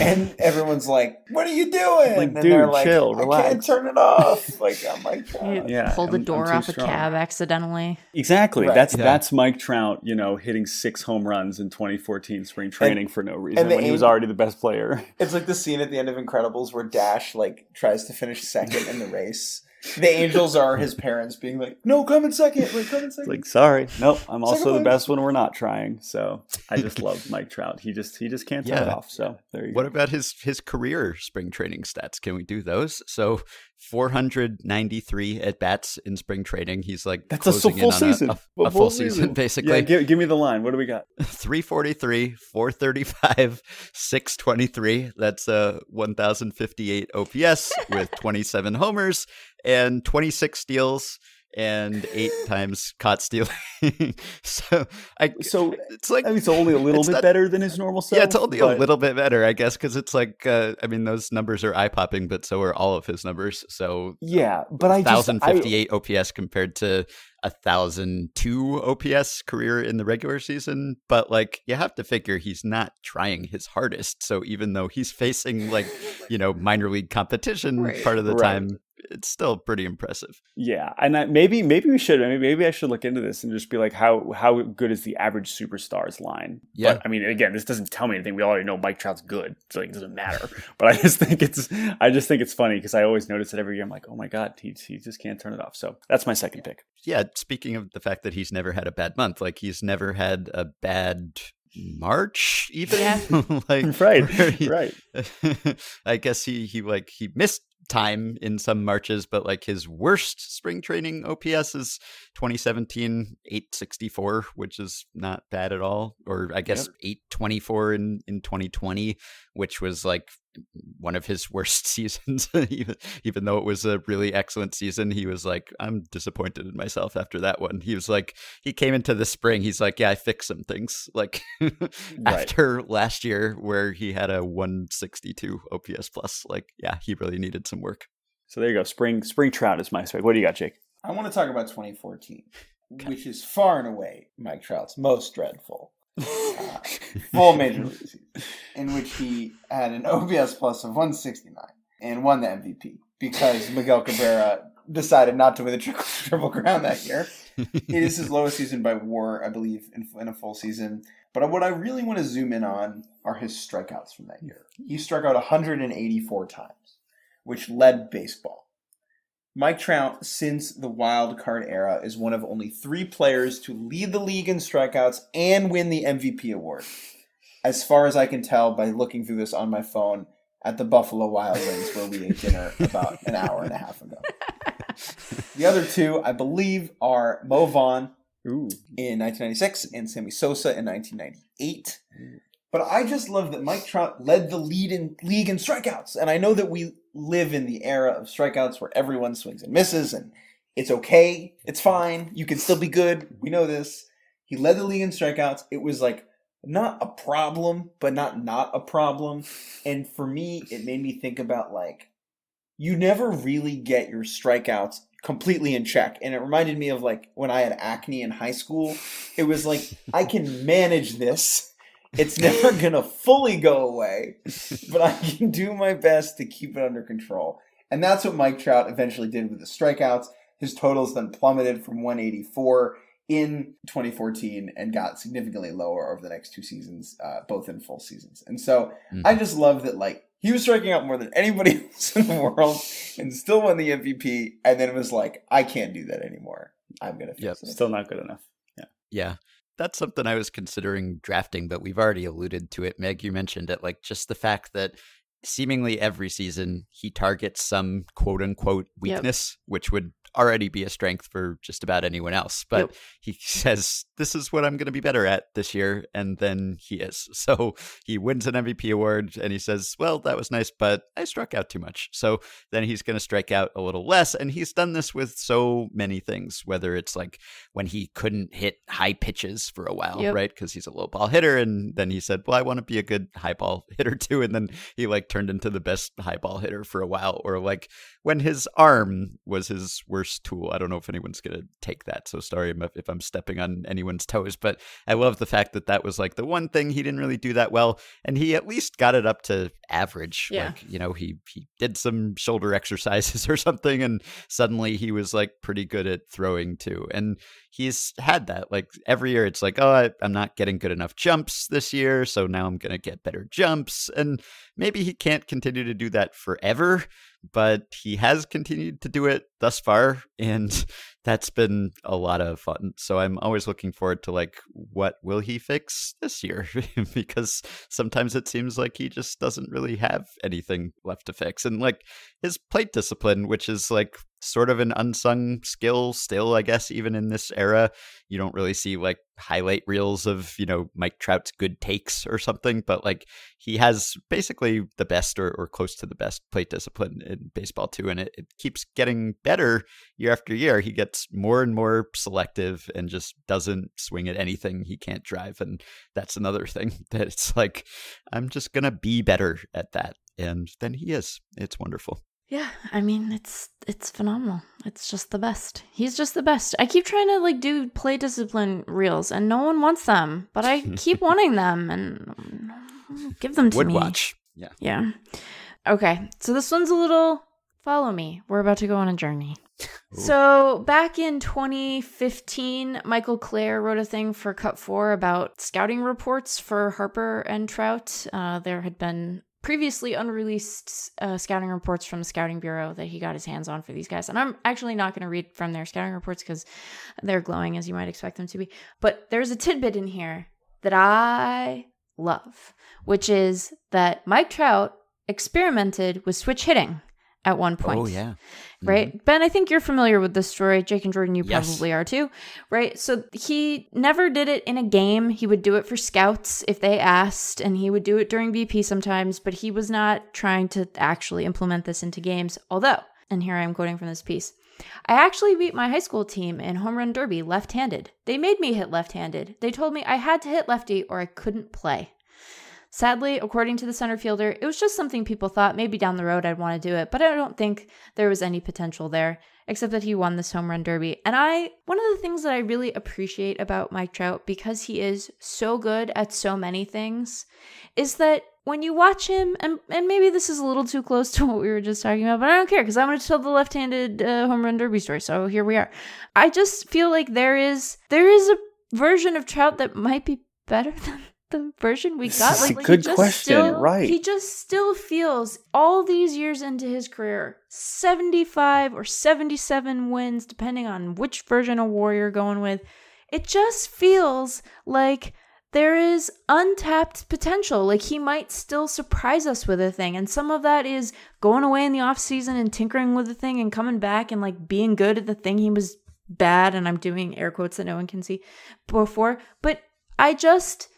[SPEAKER 4] And everyone's like, "What are you doing?"
[SPEAKER 5] Like,
[SPEAKER 4] and
[SPEAKER 5] dude,
[SPEAKER 4] they're like,
[SPEAKER 5] chill,
[SPEAKER 4] I
[SPEAKER 5] relax."
[SPEAKER 4] can't turn it off. Like, I'm like,
[SPEAKER 3] You
[SPEAKER 4] "God."
[SPEAKER 5] Yeah,
[SPEAKER 3] pulled the
[SPEAKER 5] I'm- I'm
[SPEAKER 3] door
[SPEAKER 5] too
[SPEAKER 3] off a cab accidentally.
[SPEAKER 5] Exactly.
[SPEAKER 4] Right.
[SPEAKER 5] That's
[SPEAKER 2] Yeah.
[SPEAKER 5] that's Mike Trout, you know, hitting six home runs in 2014 spring training for no reason
[SPEAKER 4] and the
[SPEAKER 5] when he was already the best player.
[SPEAKER 4] It's like the scene at the end of Incredibles where Dash like tries to finish second in the race. The Angels are his parents being like, "No, come in second. Like, come in second.
[SPEAKER 5] Like, sorry, nope, I'm also the
[SPEAKER 4] place.
[SPEAKER 5] best when we're not trying. So I just love Mike Trout. He just he just can't turn it off. So there you
[SPEAKER 2] What
[SPEAKER 5] go.
[SPEAKER 2] about his his career spring training stats? Can we do those? So 493 at bats in spring training. He's like
[SPEAKER 5] That's a full
[SPEAKER 2] in on
[SPEAKER 5] season.
[SPEAKER 2] A, a, a full season, basically.
[SPEAKER 5] Yeah, give, give me the line. What do we got?
[SPEAKER 2] 343, 435, 623. That's a 1058 OPS with 27 homers and 26 steals and eight times caught stealing. so I
[SPEAKER 5] So
[SPEAKER 2] it's like
[SPEAKER 5] I mean, it's only a little bit
[SPEAKER 2] not-
[SPEAKER 5] better than his normal self.
[SPEAKER 2] yeah, it's only
[SPEAKER 5] but-
[SPEAKER 2] a little bit better, I guess, because it's like uh, I mean those numbers are eye popping, but so are all of his numbers. So
[SPEAKER 5] Yeah, but I just I,
[SPEAKER 2] 1058 OPS compared to a 1002 OPS career in the regular season. But like you have to figure he's not trying his hardest. So even though he's facing like, you know, minor league competition
[SPEAKER 3] Right.
[SPEAKER 2] part of the
[SPEAKER 5] Right.
[SPEAKER 2] time, it's still pretty impressive.
[SPEAKER 5] Yeah, and I, maybe maybe we should maybe maybe I should look into this and just be like how how good is the average superstars line?
[SPEAKER 2] Yeah.
[SPEAKER 5] But, I mean, again, this doesn't tell me anything. We already know Mike Trout's good, so like, it doesn't matter. but I just think it's I just think it's funny because I always notice it every year. I'm like, oh my god, he he just can't turn it off. So that's my second pick.
[SPEAKER 2] Yeah, speaking of the fact that he's never had a bad month, like he's never had a bad March even.
[SPEAKER 3] Yeah.
[SPEAKER 2] like
[SPEAKER 5] Right,
[SPEAKER 2] he-
[SPEAKER 5] right.
[SPEAKER 2] I guess he he like he missed time in some marches, but like his worst spring training OPS is 2017 864, which is not bad at all. Or I guess 824 in in 2020, which was like one of his worst seasons. even, even though it was a really excellent season, he was like, I'm disappointed in myself after that one. He was like, he came into the spring, he's like, yeah, I fixed some things. Like after last year where he had a 162 OPS plus, like, yeah, he really needed some work.
[SPEAKER 5] So there you go. Spring spring Trout is my pick. What do you got, Jake?
[SPEAKER 4] I want to talk about 2014, which is far and away Mike Trout's most dreadful full major league season, in which he had an OPS plus of 169 and won the MVP because Miguel Cabrera decided not to win the triple, triple crown that year. It is his lowest season by WAR, I believe, in, in a full season. But what I really want to zoom in on are his strikeouts from that year. He struck out 184 times, which led baseball. Mike Trout, since the wild card era, is one of only three players to lead the league in strikeouts and win the MVP award. As far as I can tell by looking through this on my phone, at the Buffalo Wild Wings where we ate dinner about an hour and a half ago. The other two, I believe, are Mo Vaughn
[SPEAKER 5] Ooh.
[SPEAKER 4] in 1996 and Sammy Sosa in 1998. But I just love that Mike Trout led the lead in league in strikeouts, and I know that we live in the era of strikeouts where everyone swings and misses, and it's okay, it's fine, you can still be good. We know this. He led the league in strikeouts. It was like not a problem, but not not a problem. And for me, it made me think about like you never really get your strikeouts completely in check. And it reminded me of like when I had acne in high school. It was like I can manage this. It's never gonna fully go away, but I can do my best to keep it under control. And that's what Mike Trout eventually did with the strikeouts. His totals then plummeted from 184 in 2014 and got significantly lower over the next two seasons, uh, both in full seasons. And so
[SPEAKER 2] Mhm.
[SPEAKER 4] I just love that, like, he was striking out more than anybody else in the world and still won the MVP. And then it was like, I can't do that anymore. I'm going to fix
[SPEAKER 2] Yep.
[SPEAKER 4] it.
[SPEAKER 5] Still not good enough.
[SPEAKER 2] Yeah. Yeah. That's something I was considering drafting, but we've already alluded to it. Meg, you mentioned it. Like just the fact that seemingly every season he targets some quote unquote
[SPEAKER 3] Yep.
[SPEAKER 2] weakness, which would already be a strength for just about anyone else. But
[SPEAKER 3] Yep.
[SPEAKER 2] he says, This is what I'm going to be better at this year. And then he is. So he wins an MVP award and he says, Well, that was nice, but I struck out too much. So then he's going to strike out a little less. And he's done this with so many things, whether it's like when he couldn't hit high pitches for a while,
[SPEAKER 3] Yep.
[SPEAKER 2] right? Because he's a low ball hitter. And then he said, Well, I want to be a good high ball hitter too. And then he like turned into the best high ball hitter for a while. Or like when his arm was his worst tool. I don't know if anyone's going to take that. So sorry if- I'm stepping on anyone's toes, but I love the fact that that was like the one thing he didn't really do that well. And he at least got it up to average.
[SPEAKER 3] Yeah.
[SPEAKER 2] Like, you know, he, he did some shoulder exercises or something. And suddenly he was like pretty good at throwing too. And he's had that like every year it's like oh I, i'm not getting good enough jumps this year so now i'm going to get better jumps and maybe he can't continue to do that forever but he has continued to do it thus far and that's been a lot of fun. So i'm always looking forward to like what will he fix this year? Because sometimes it seems like he just doesn't really have anything left to fix and like his plate discipline which is like sort of an unsung skill still i guess even in this era you don't really see like highlight reels of you know mike trout's good takes or something but like he has basically the best or, or close to the best plate discipline in baseball too and it, it keeps getting better year after year. He gets more and more selective and just doesn't swing at anything he can't drive and that's another thing that it's like i'm just gonna be better at that and then he is. It's wonderful
[SPEAKER 3] Yeah, I mean it's it's phenomenal. It's just the best. He's just the best. I keep trying to like do plate discipline reels and no one wants them, but I keep wanting them and give them to
[SPEAKER 2] would
[SPEAKER 3] me.
[SPEAKER 2] watch yeah
[SPEAKER 3] Yeah. Okay, so this one's a little follow me. We're about to go on a journey. So, back in 2015, Michael Clair wrote a thing for Cut 4 about scouting reports for Harper and Trout. Uh, there had been previously unreleased uh, scouting reports from the Scouting Bureau that he got his hands on for these guys. And I'm actually not going to read from their scouting reports because they're glowing as you might expect them to be. But there's a tidbit in here that I love, which is that Mike Trout experimented with switch hitting at one oh, point
[SPEAKER 2] oh yeah
[SPEAKER 3] right? Mm-hmm. Ben, I think you're familiar with this story. Jake and Jordan, you
[SPEAKER 2] Yes.
[SPEAKER 3] probably are too, right? So he never did it in a game. He would do it for scouts if they asked, and he would do it during BP sometimes, but he was not trying to actually implement this into games. Although, and here I am quoting from this piece. I actually beat my high school team in home run derby left handed. They made me hit left handed. They told me I had to hit lefty or I couldn't play. Sadly, according to the center fielder, it was just something people thought maybe down the road I'd want to do it, but I don't think there was any potential there, except that he won this home run derby. And I, one of the things that I really appreciate about Mike Trout, because he is so good at so many things, is that when you watch him, and, and maybe this is a little too close to what we were just talking about, but I don't care because I'm going to tell the left-handed uh, home run derby story. So here we are. I just feel like there is there is a version of Trout that might be better than the version we
[SPEAKER 5] This
[SPEAKER 3] got.
[SPEAKER 5] is
[SPEAKER 3] Like,
[SPEAKER 5] good
[SPEAKER 3] he just
[SPEAKER 5] question,
[SPEAKER 3] Still,
[SPEAKER 5] right.
[SPEAKER 3] He just still feels all these years into his career, 75 or 77 wins, depending on which version of War you're going with. It just feels like there is untapped potential. Like he might still surprise us with a thing. And some of that is going away in the off season and tinkering with the thing and coming back and like being good at the thing he was bad and I'm doing air quotes that no one can see before. But I just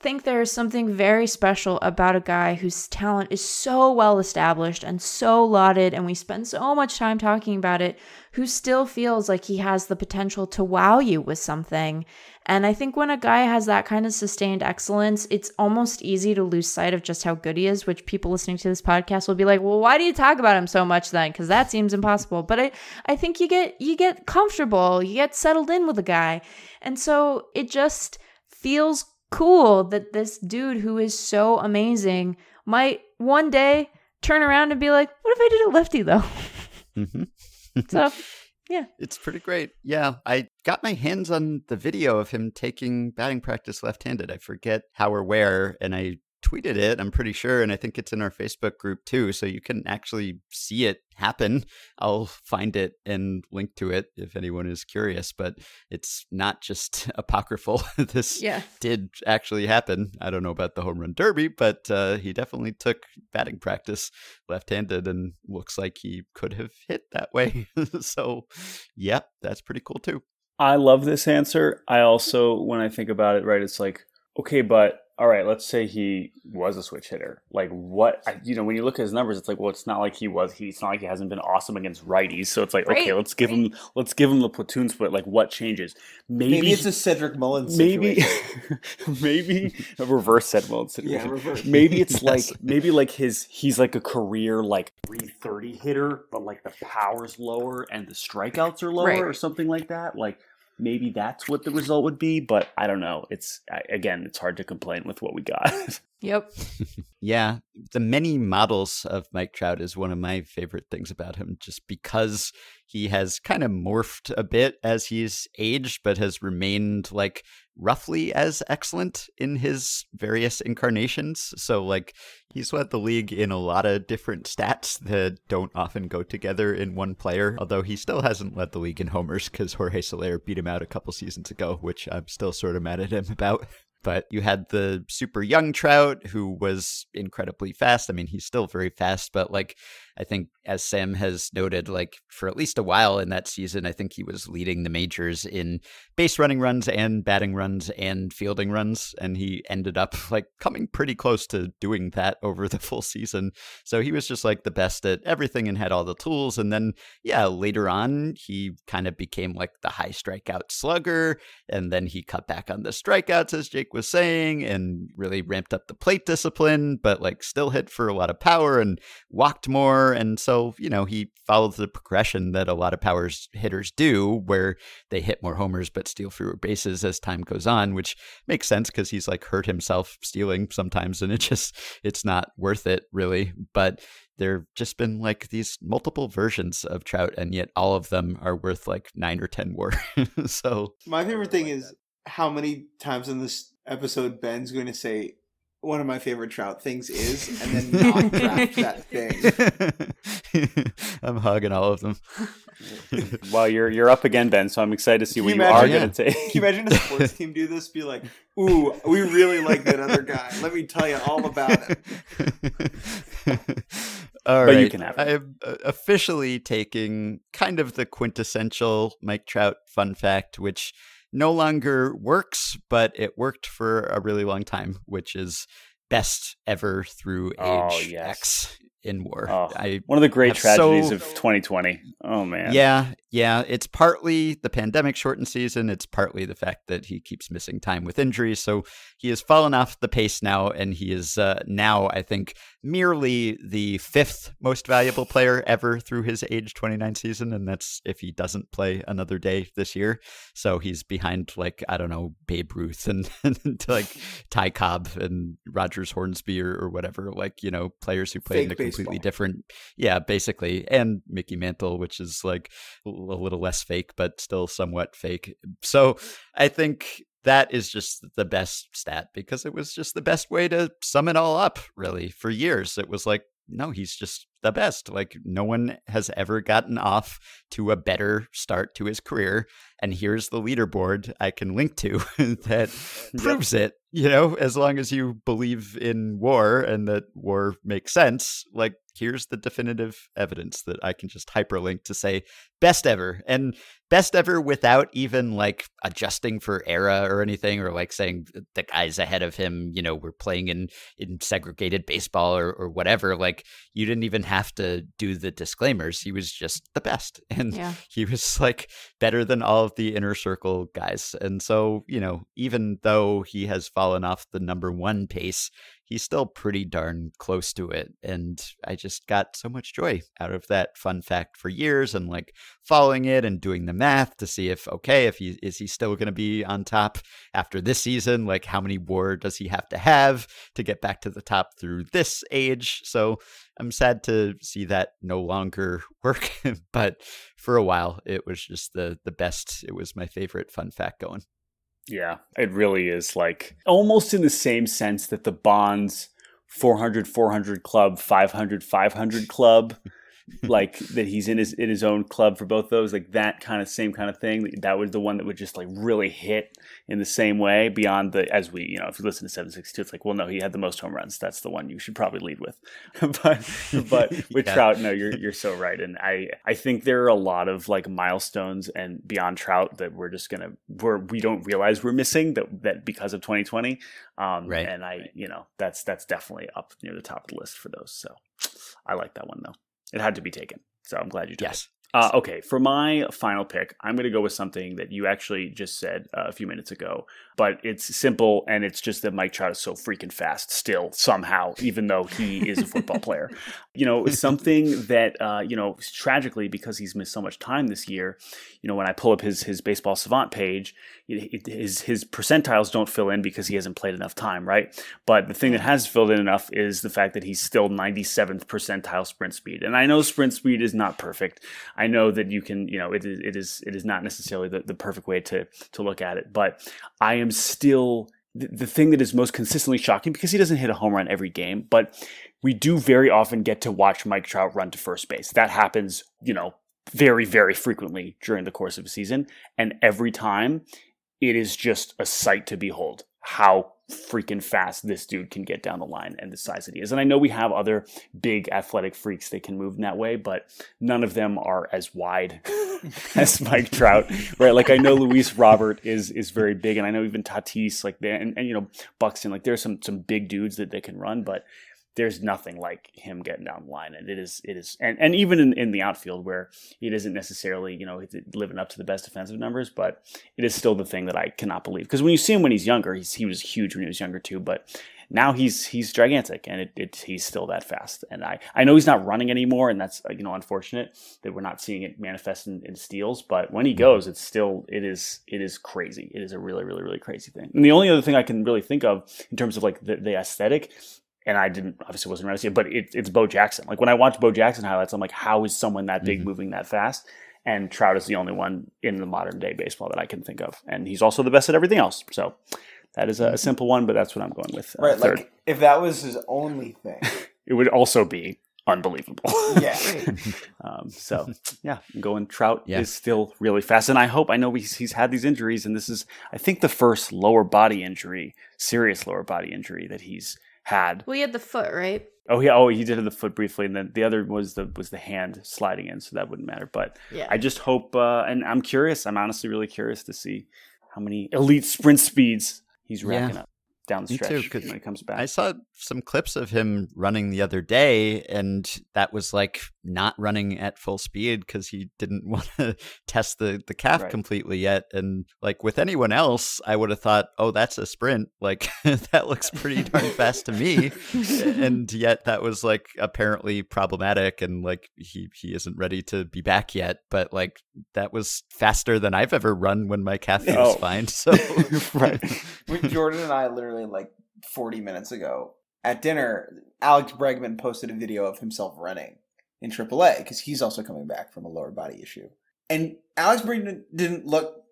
[SPEAKER 3] think there is something very special about a guy whose talent is so well established and so lauded, and we spend so much time talking about it, who still feels like he has the potential to wow you with something. And I think when a guy has that kind of sustained excellence, it's almost easy to lose sight of just how good he is, which people listening to this podcast will be like, well, why do you talk about him so much then? Because that seems impossible. But I, I think you get you get comfortable, you get settled in with a guy. And so it just feels cool that this dude who is so amazing might one day turn around and be like, what if I did a lefty though? Mm-hmm. so, yeah.
[SPEAKER 2] It's pretty great. Yeah. I got my hands on the video of him taking batting practice left handed. I forget how or where, and I tweeted it, I'm pretty sure, and I think it's in our Facebook group too, so you can actually see it happen. I'll find it and link to it if anyone is curious, but it's not just apocryphal. this yeah. did actually happen. I don't know about the home run derby, but uh, he definitely took batting practice left-handed and looks like he could have hit that way. so, yeah, that's pretty cool too.
[SPEAKER 5] I love this answer. I also, when I think about it, right, it's like, okay, but all right, let's say he was a switch hitter. Like what you know, when you look at his numbers, it's like, well, it's not like he was. He, it's not like he hasn't been awesome against righties. So it's like, right. okay, let's give him, let's give him the platoon split. Like, what changes?
[SPEAKER 4] Maybe, maybe it's a Cedric Mullins. Maybe,
[SPEAKER 5] maybe a reverse Cedric Mullins situation. Yeah, reverse. Maybe it's yes. like maybe like his he's like a career like three thirty hitter, but like the power's lower and the strikeouts are lower right. or something like that. Like maybe that's what the result would be but i don't know. It's again it's hard to complain with what we got.
[SPEAKER 3] Yep.
[SPEAKER 2] Yeah the many models of mike trout is one of my favorite things about him just because he has kind of morphed a bit as he's aged but has remained like roughly as excellent in his various incarnations. So, like, he's led the league in a lot of different stats that don't often go together in one player, although he still hasn't led the league in homers because Jorge Soler beat him out a couple seasons ago, which I'm still sort of mad at him about. But you had the super young Trout who was incredibly fast. I mean, he's still very fast, but like I think, as Sam has noted, like for at least a while in that season, I think he was leading the majors in base running runs and batting runs and fielding runs. And he ended up like coming pretty close to doing that over the full season. So he was just like the best at everything and had all the tools. And then, yeah, later on, he kind of became like the high strikeout slugger. And then he cut back on the strikeouts, as Jake was saying, and really ramped up the plate discipline, but like still hit for a lot of power and walked more and so, you know, he follows the progression that a lot of powers hitters do, where they hit more homers but steal fewer bases as time goes on, which makes sense because he's like hurt himself stealing sometimes and it just, it's not worth it really. But there've just been like these multiple versions of Trout, and yet all of them are worth like nine or 10 more. so,
[SPEAKER 4] my favorite thing is how many times in this episode Ben's going to say, one of my favorite trout things is, and then not draft that
[SPEAKER 2] thing. I'm hugging all of them.
[SPEAKER 5] well, you're you're up again, Ben. So I'm excited to see what you, you are yeah. going to take.
[SPEAKER 4] Can you imagine a sports team do this? Be like, "Ooh, we really like that other guy. Let me tell you all about it."
[SPEAKER 2] All but right. you can have it. I am uh, officially taking kind of the quintessential Mike Trout fun fact, which no longer works, but it worked for a really long time, which is best ever through oh, age yes. X in war.
[SPEAKER 5] Oh, I one of the great tragedies so, of 2020. Oh man.
[SPEAKER 2] Yeah, yeah. It's partly the pandemic shortened season. It's partly the fact that he keeps missing time with injuries. So he has fallen off the pace now, and he is uh, now, I think, merely the fifth most valuable player ever through his age 29 season, and that's if he doesn't play another day this year. So he's behind like I don't know Babe Ruth and, and like Ty Cobb and Rogers Hornsby or, or whatever, like you know players who play Fake in a completely different, yeah, basically, and Mickey Mantle, which is like a little less fake but still somewhat fake. So I think that is just the best stat because it was just the best way to sum it all up, really. For years, it was like, no, he's just the best. Like, no one has ever gotten off to a better start to his career. And here's the leaderboard I can link to that proves it. you know, as long as you believe in war and that war makes sense, like here's the definitive evidence that I can just hyperlink to say best ever and best ever without even like adjusting for era or anything or like saying the guys ahead of him, you know, were playing in in segregated baseball or, or whatever. Like you didn't even have to do the disclaimers. He was just the best. And
[SPEAKER 3] Yeah.
[SPEAKER 2] he was like better than all of the inner circle guys. And so, you know, even though he has fallen off the number one pace, he's still pretty darn close to it. And I just got so much joy out of that fun fact for years and like following it and doing the math to see if, okay, if he is he still going to be on top after this season? Like, how many war does he have to have to get back to the top through this age? So I'm sad to see that no longer work, but for a while it was just the the best. It was my favorite fun fact going.
[SPEAKER 5] Yeah, it really is like almost in the same sense that the Bonds 400 400 club, 500 500 club, like that he's in his in his own club for both those, like that kind of same kind of thing. That was the one that would just like really hit in the same way beyond the as we, you know, if you listen to 762, it's like, well, no, he had the most home runs. That's the one you should probably lead with. but but with
[SPEAKER 2] Yeah.
[SPEAKER 5] Trout, no, you're you're so right. And I I think there are a lot of like milestones and beyond Trout that we're just gonna we're we don't realize we're missing that that because of 2020. Um
[SPEAKER 2] Right.
[SPEAKER 5] and I you know that's that's definitely up near the top of the list for those. So I like that one though. It had to be taken. So I'm glad you took it.
[SPEAKER 2] Yes.
[SPEAKER 5] Uh, okay, for my final pick, I'm going to go with something that you actually just said uh, a few minutes ago, but it's simple and it's just that Mike Trout is so freaking fast still, somehow, even though he is a football player. You know, it's something that, uh, you know, tragically, because he's missed so much time this year, you know, when I pull up his, his baseball savant page, it, it, his, his percentiles don't fill in because he hasn't played enough time, right? But the thing that has filled in enough is the fact that he's still 97th percentile sprint speed. And I know sprint speed is not perfect. I know that you can, you know, it is it is it is not necessarily the, the perfect way to to look at it, but I am still the, the thing that is most consistently shocking because he doesn't hit a home run every game, but we do very often get to watch Mike Trout run to first base. That happens, you know, very very frequently during the course of a season, and every time it is just a sight to behold how freaking fast this dude can get down the line and the size that he is. And I know we have other big athletic freaks that can move in that way, but none of them are as wide as Mike Trout. Right? Like I know Luis Robert is is very big, and I know even Tatis, like and, and you know Buxton. Like there's some some big dudes that they can run, but there's nothing like him getting down the line, and it is it is, and, and even in, in the outfield where it isn't necessarily you know living up to the best defensive numbers, but it is still the thing that I cannot believe. Because when you see him when he's younger, he's, he was huge when he was younger too, but now he's he's gigantic and it, it he's still that fast. And I, I know he's not running anymore and that's you know unfortunate that we're not seeing it manifest in, in steals but when he goes it's still it is it is crazy. It is a really really really crazy thing. And the only other thing I can really think of in terms of like the, the aesthetic and I didn't obviously wasn't around to see it, but it, it's Bo Jackson. Like when I watch Bo Jackson highlights, I'm like, how is someone that big
[SPEAKER 2] Mhm.
[SPEAKER 5] moving that fast? And Trout is the only one in the modern day baseball that I can think of, and he's also the best at everything else. So that is a, a simple one, but that's what I'm going with. uh,
[SPEAKER 4] Right,
[SPEAKER 5] third.
[SPEAKER 4] like if that was his only thing.
[SPEAKER 5] it would also be unbelievable.
[SPEAKER 4] Yeah.
[SPEAKER 5] um, so yeah, going Trout
[SPEAKER 2] Yeah.
[SPEAKER 5] is still really fast, and I hope I know he's, he's had these injuries, and this is I think the first lower body injury, serious lower body injury that he's had.
[SPEAKER 3] Well, he had the foot, right?
[SPEAKER 5] Oh yeah, oh he did have the foot briefly, and then the other was the was the hand sliding in, so that wouldn't matter. But
[SPEAKER 3] Yeah.
[SPEAKER 5] I just hope, uh, and I'm curious. I'm honestly really curious to see how many elite sprint speeds he's
[SPEAKER 2] Yeah.
[SPEAKER 5] racking up down the
[SPEAKER 2] Me
[SPEAKER 5] stretch
[SPEAKER 2] too, 'cause
[SPEAKER 5] when he comes back.
[SPEAKER 2] I saw some clips of him running the other day, and that was like not running at full speed because he didn't want to test the, the calf
[SPEAKER 5] Right.
[SPEAKER 2] completely yet. And like with anyone else, I would have thought, oh, that's a sprint. Like that looks pretty darn fast to me. and yet that was like apparently problematic, and like he he isn't ready to be back yet. But like that was faster than I've ever run when my calf feels
[SPEAKER 5] Oh.
[SPEAKER 2] fine. So
[SPEAKER 5] right.
[SPEAKER 4] Jordan and I literally like 40 minutes ago at dinner, Alex Bregman posted a video of himself running in AAA because he's also coming back from a lower body issue. And Alex Bregman didn't look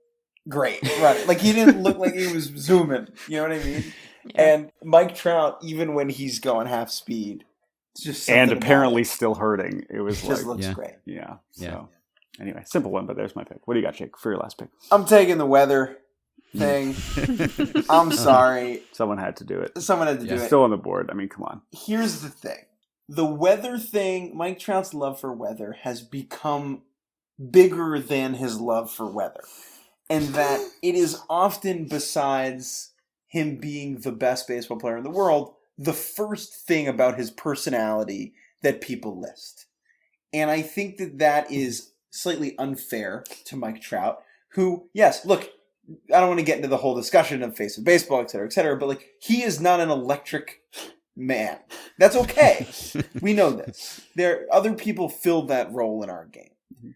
[SPEAKER 4] great running. like he didn't look like he was zooming. You know what I mean?
[SPEAKER 3] Yeah.
[SPEAKER 4] And Mike Trout, even when he's going half speed, just
[SPEAKER 5] and apparently
[SPEAKER 4] it.
[SPEAKER 5] still hurting. It was
[SPEAKER 4] It just
[SPEAKER 5] like,
[SPEAKER 4] looks
[SPEAKER 2] Yeah.
[SPEAKER 4] great.
[SPEAKER 5] yeah.
[SPEAKER 2] Yeah.
[SPEAKER 5] So anyway, simple one, but there's my pick. What do you got, Jake, for your last pick?
[SPEAKER 4] I'm taking the weather. thing. I'm sorry.
[SPEAKER 5] Someone had to do it.
[SPEAKER 4] Someone had to do it.
[SPEAKER 5] Still on the board. I mean, come on.
[SPEAKER 4] Here's the thing. The weather thing, Mike Trout's love for weather has become bigger than his love for weather. And that it is often, besides him being the best baseball player in the world, the first thing about his personality that people list. And I think that that is slightly unfair to Mike Trout, who, yes, look, I don't want to get into the whole discussion of face of baseball, et cetera, et cetera, but like, he is not an electric man. That's okay. we know this. There, other people filled that role in our game. Mm-hmm.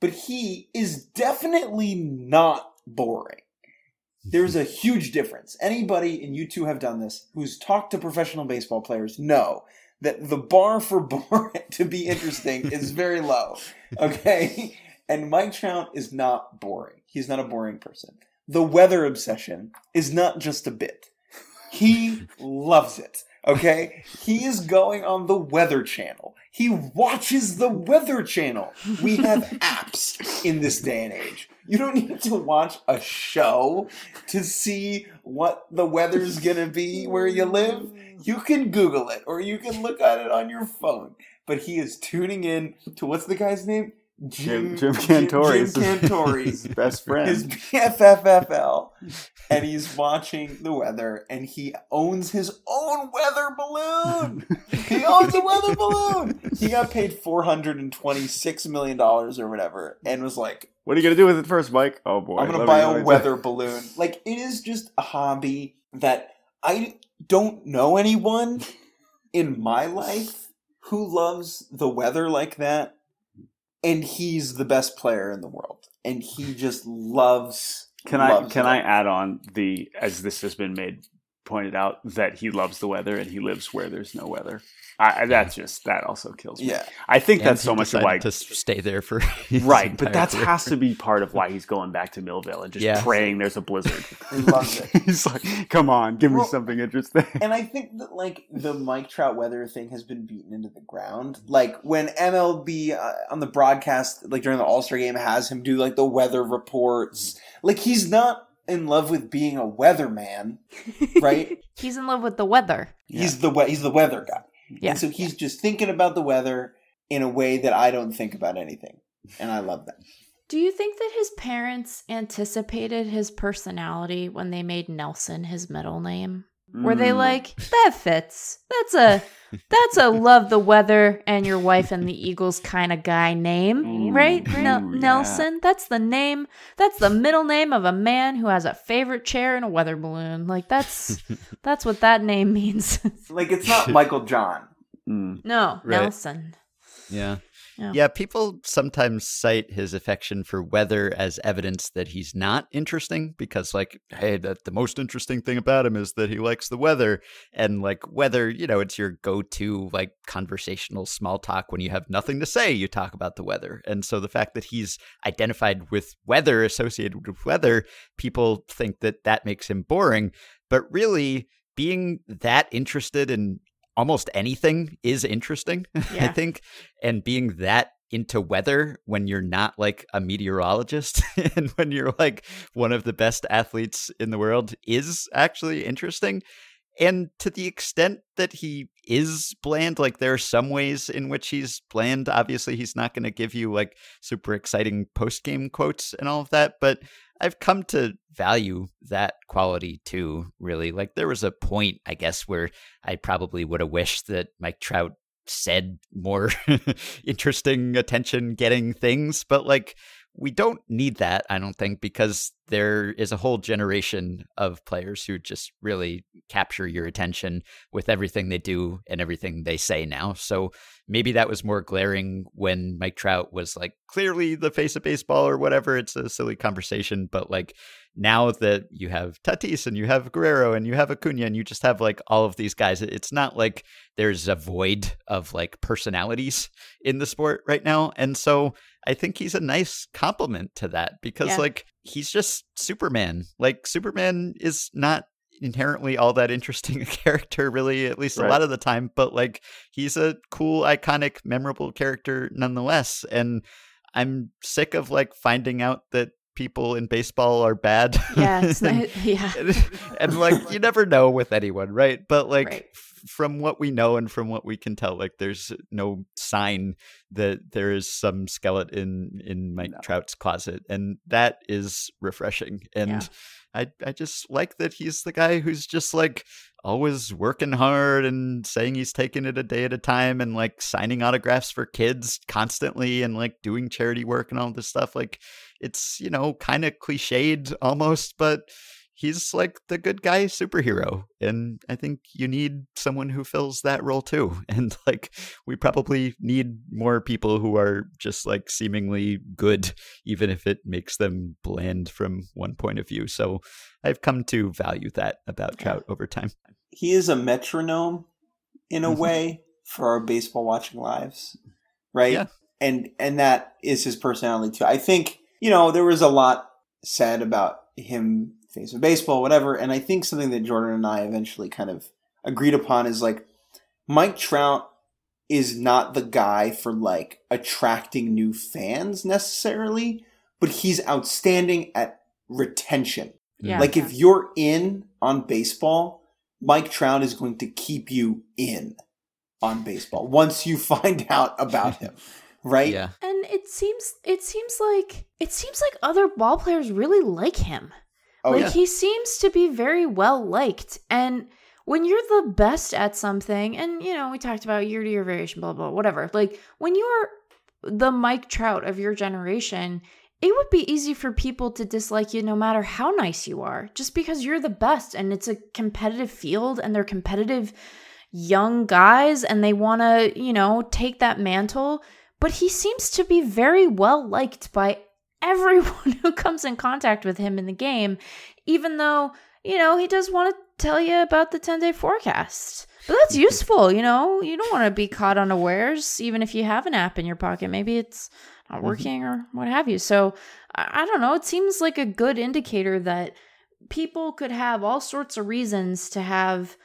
[SPEAKER 4] But he is definitely not boring. There's a huge difference. Anybody, and you two have done this, who's talked to professional baseball players know that the bar for boring to be interesting is very low. Okay? And Mike Trout is not boring. He's not a boring person. The weather obsession is not just a bit. He loves it. Okay? He is going on the Weather Channel. He watches the Weather Channel. We have apps in this day and age. You don't need to watch a show to see what the weather's gonna be where you live. You can Google it or you can look at it on your phone. But he is tuning in to what's the guy's name?
[SPEAKER 5] Jim, Jim Cantore.
[SPEAKER 4] Jim
[SPEAKER 5] is his- Cantore best friend.
[SPEAKER 4] his BFFFL, and he's watching the weather, and he owns his own weather balloon. he owns a weather balloon. He got paid four hundred and twenty-six million dollars or whatever, and was like,
[SPEAKER 5] what are you gonna do with it first, Mike? Oh boy,
[SPEAKER 4] "I'm gonna buy a weather balloon." Like it is just a hobby that I don't know anyone in my life who loves the weather like that and he's the best player in the world and he just loves
[SPEAKER 5] Can I
[SPEAKER 4] loves
[SPEAKER 5] can. I add on the as this has been made pointed out that he loves the weather and he lives where there's no weather. I, I- that's just that also kills me.
[SPEAKER 4] yeah
[SPEAKER 5] I think
[SPEAKER 2] And
[SPEAKER 5] that's so much of why
[SPEAKER 2] to stay there for his
[SPEAKER 5] right, but that
[SPEAKER 2] career.
[SPEAKER 5] has to be part of why he's going back to Millville and just
[SPEAKER 2] Yeah.
[SPEAKER 5] praying there's a blizzard.
[SPEAKER 4] he loves it
[SPEAKER 5] he's like, come on, give me something interesting.
[SPEAKER 4] and i think that like the mike trout weather thing has been beaten into the ground like when mlb uh, on the broadcast like during the all-star game has him do like the weather reports like he's not in love with being a weatherman right
[SPEAKER 3] He's in love with the weather.
[SPEAKER 4] he's the we- he's the weather guy
[SPEAKER 3] Yeah.
[SPEAKER 4] and so he's just thinking about the weather in a way that i don't think about anything and i love that
[SPEAKER 3] Do you think that his parents anticipated his personality when they made Nelson his middle name? Were they
[SPEAKER 5] Mm.
[SPEAKER 3] like, that fits. That's a that's a love the weather and your wife and the Eagles kind of guy name,
[SPEAKER 5] Ooh,
[SPEAKER 3] right?
[SPEAKER 5] ooh,
[SPEAKER 3] Nel-
[SPEAKER 5] yeah.
[SPEAKER 3] Nelson. That's the name. That's the middle name of a man who has a favorite chair and a weather balloon. Like that's that's what that name means.
[SPEAKER 4] like it's not michael john
[SPEAKER 5] Mm.
[SPEAKER 3] no,
[SPEAKER 2] Right.
[SPEAKER 3] Nelson.
[SPEAKER 2] Yeah.
[SPEAKER 3] Yeah.
[SPEAKER 2] Yeah, people sometimes cite his affection for weather as evidence that he's not interesting because, like, hey, that the most interesting thing about him is that he likes the weather. And, like, weather, you know, it's your go to, like, conversational small talk when you have nothing to say, you talk about the weather. And so the fact that he's identified with weather, associated with weather, people think that that makes him boring. But really, being that interested in almost anything is interesting, I think. And being that into weather when you're not like a meteorologist and when you're like one of the best athletes in the world is actually interesting. And to the extent that he is bland, like there are some ways in which he's bland. Obviously, he's not going to give you like super exciting post game quotes and all of that. But I've come to value that quality too, really. Like there was a point, I guess, where I probably would have wished that Mike Trout said more interesting, attention getting things. But like, we don't need that, I don't think, because there is a whole generation of players who just really capture your attention with everything they do and everything they say now. So maybe that was more glaring when Mike Trout was like clearly the face of baseball or whatever. It's a silly conversation, but like now that you have Tatis and you have Guerrero and you have Acuna and you just have like all of these guys, it's not like there's a void of like personalities in the sport right now. And so I think he's a nice compliment to that because
[SPEAKER 3] Yeah.
[SPEAKER 2] like he's just Superman. Like Superman is not inherently all that interesting a character really at least a lot of the time but like he's a cool iconic memorable character nonetheless and i'm sick of like finding out that people in baseball are bad.
[SPEAKER 3] Yeah, not, yeah.
[SPEAKER 2] and, and, like you never know with anyone, right? But like
[SPEAKER 3] Right.
[SPEAKER 2] from what we know and from what we can tell, like there's no sign that there is some skeleton in Mike
[SPEAKER 5] No.
[SPEAKER 2] Trout's closet, and that is refreshing. And
[SPEAKER 3] Yeah.
[SPEAKER 2] I I just like that he's the guy who's just like always working hard and saying he's taking it a day at a time and like signing autographs for kids constantly and like doing charity work and all this stuff like it's you know kind of cliched almost but he's like the good guy superhero and i think you need someone who fills that role too and like we probably need more people who are just like seemingly good even if it makes them bland from one point of view so i've come to value that about trout over time
[SPEAKER 4] he is a metronome in a
[SPEAKER 2] Mhm.
[SPEAKER 4] way for our baseball watching lives, right?
[SPEAKER 2] Yeah.
[SPEAKER 4] And and that is his personality too. I think you know there was a lot said about him face of baseball, whatever, and I think something that Jordan and I eventually kind of agreed upon is like Mike Trout is not the guy for like attracting new fans necessarily, but he's outstanding at retention.
[SPEAKER 3] Yeah.
[SPEAKER 4] Like if you're in on baseball, Mike Trout is going to keep you in on baseball once you find out about him, right?
[SPEAKER 2] yeah
[SPEAKER 3] And it seems it seems like it seems like other ball players really like him.
[SPEAKER 4] Oh
[SPEAKER 3] like
[SPEAKER 4] yeah.
[SPEAKER 3] he seems to be very well liked and when you're the best at something and you know we talked about year to year variation blah blah whatever like when you're the Mike Trout of your generation it would be easy for people to dislike you no matter how nice you are just because you're the best and it's a competitive field and they're competitive young guys and they want to you know take that mantle but he seems to be very well liked by everyone who comes in contact with him in the game, even though, you know, he does want to tell you about the 10 day forecast. But that's useful, you know? You don't want to be caught unawares, even if you have an app in your pocket. Maybe it's not mm-hmm. working or what have you. So I, I don't know. It seems like a good indicator that people could have all sorts of reasons to have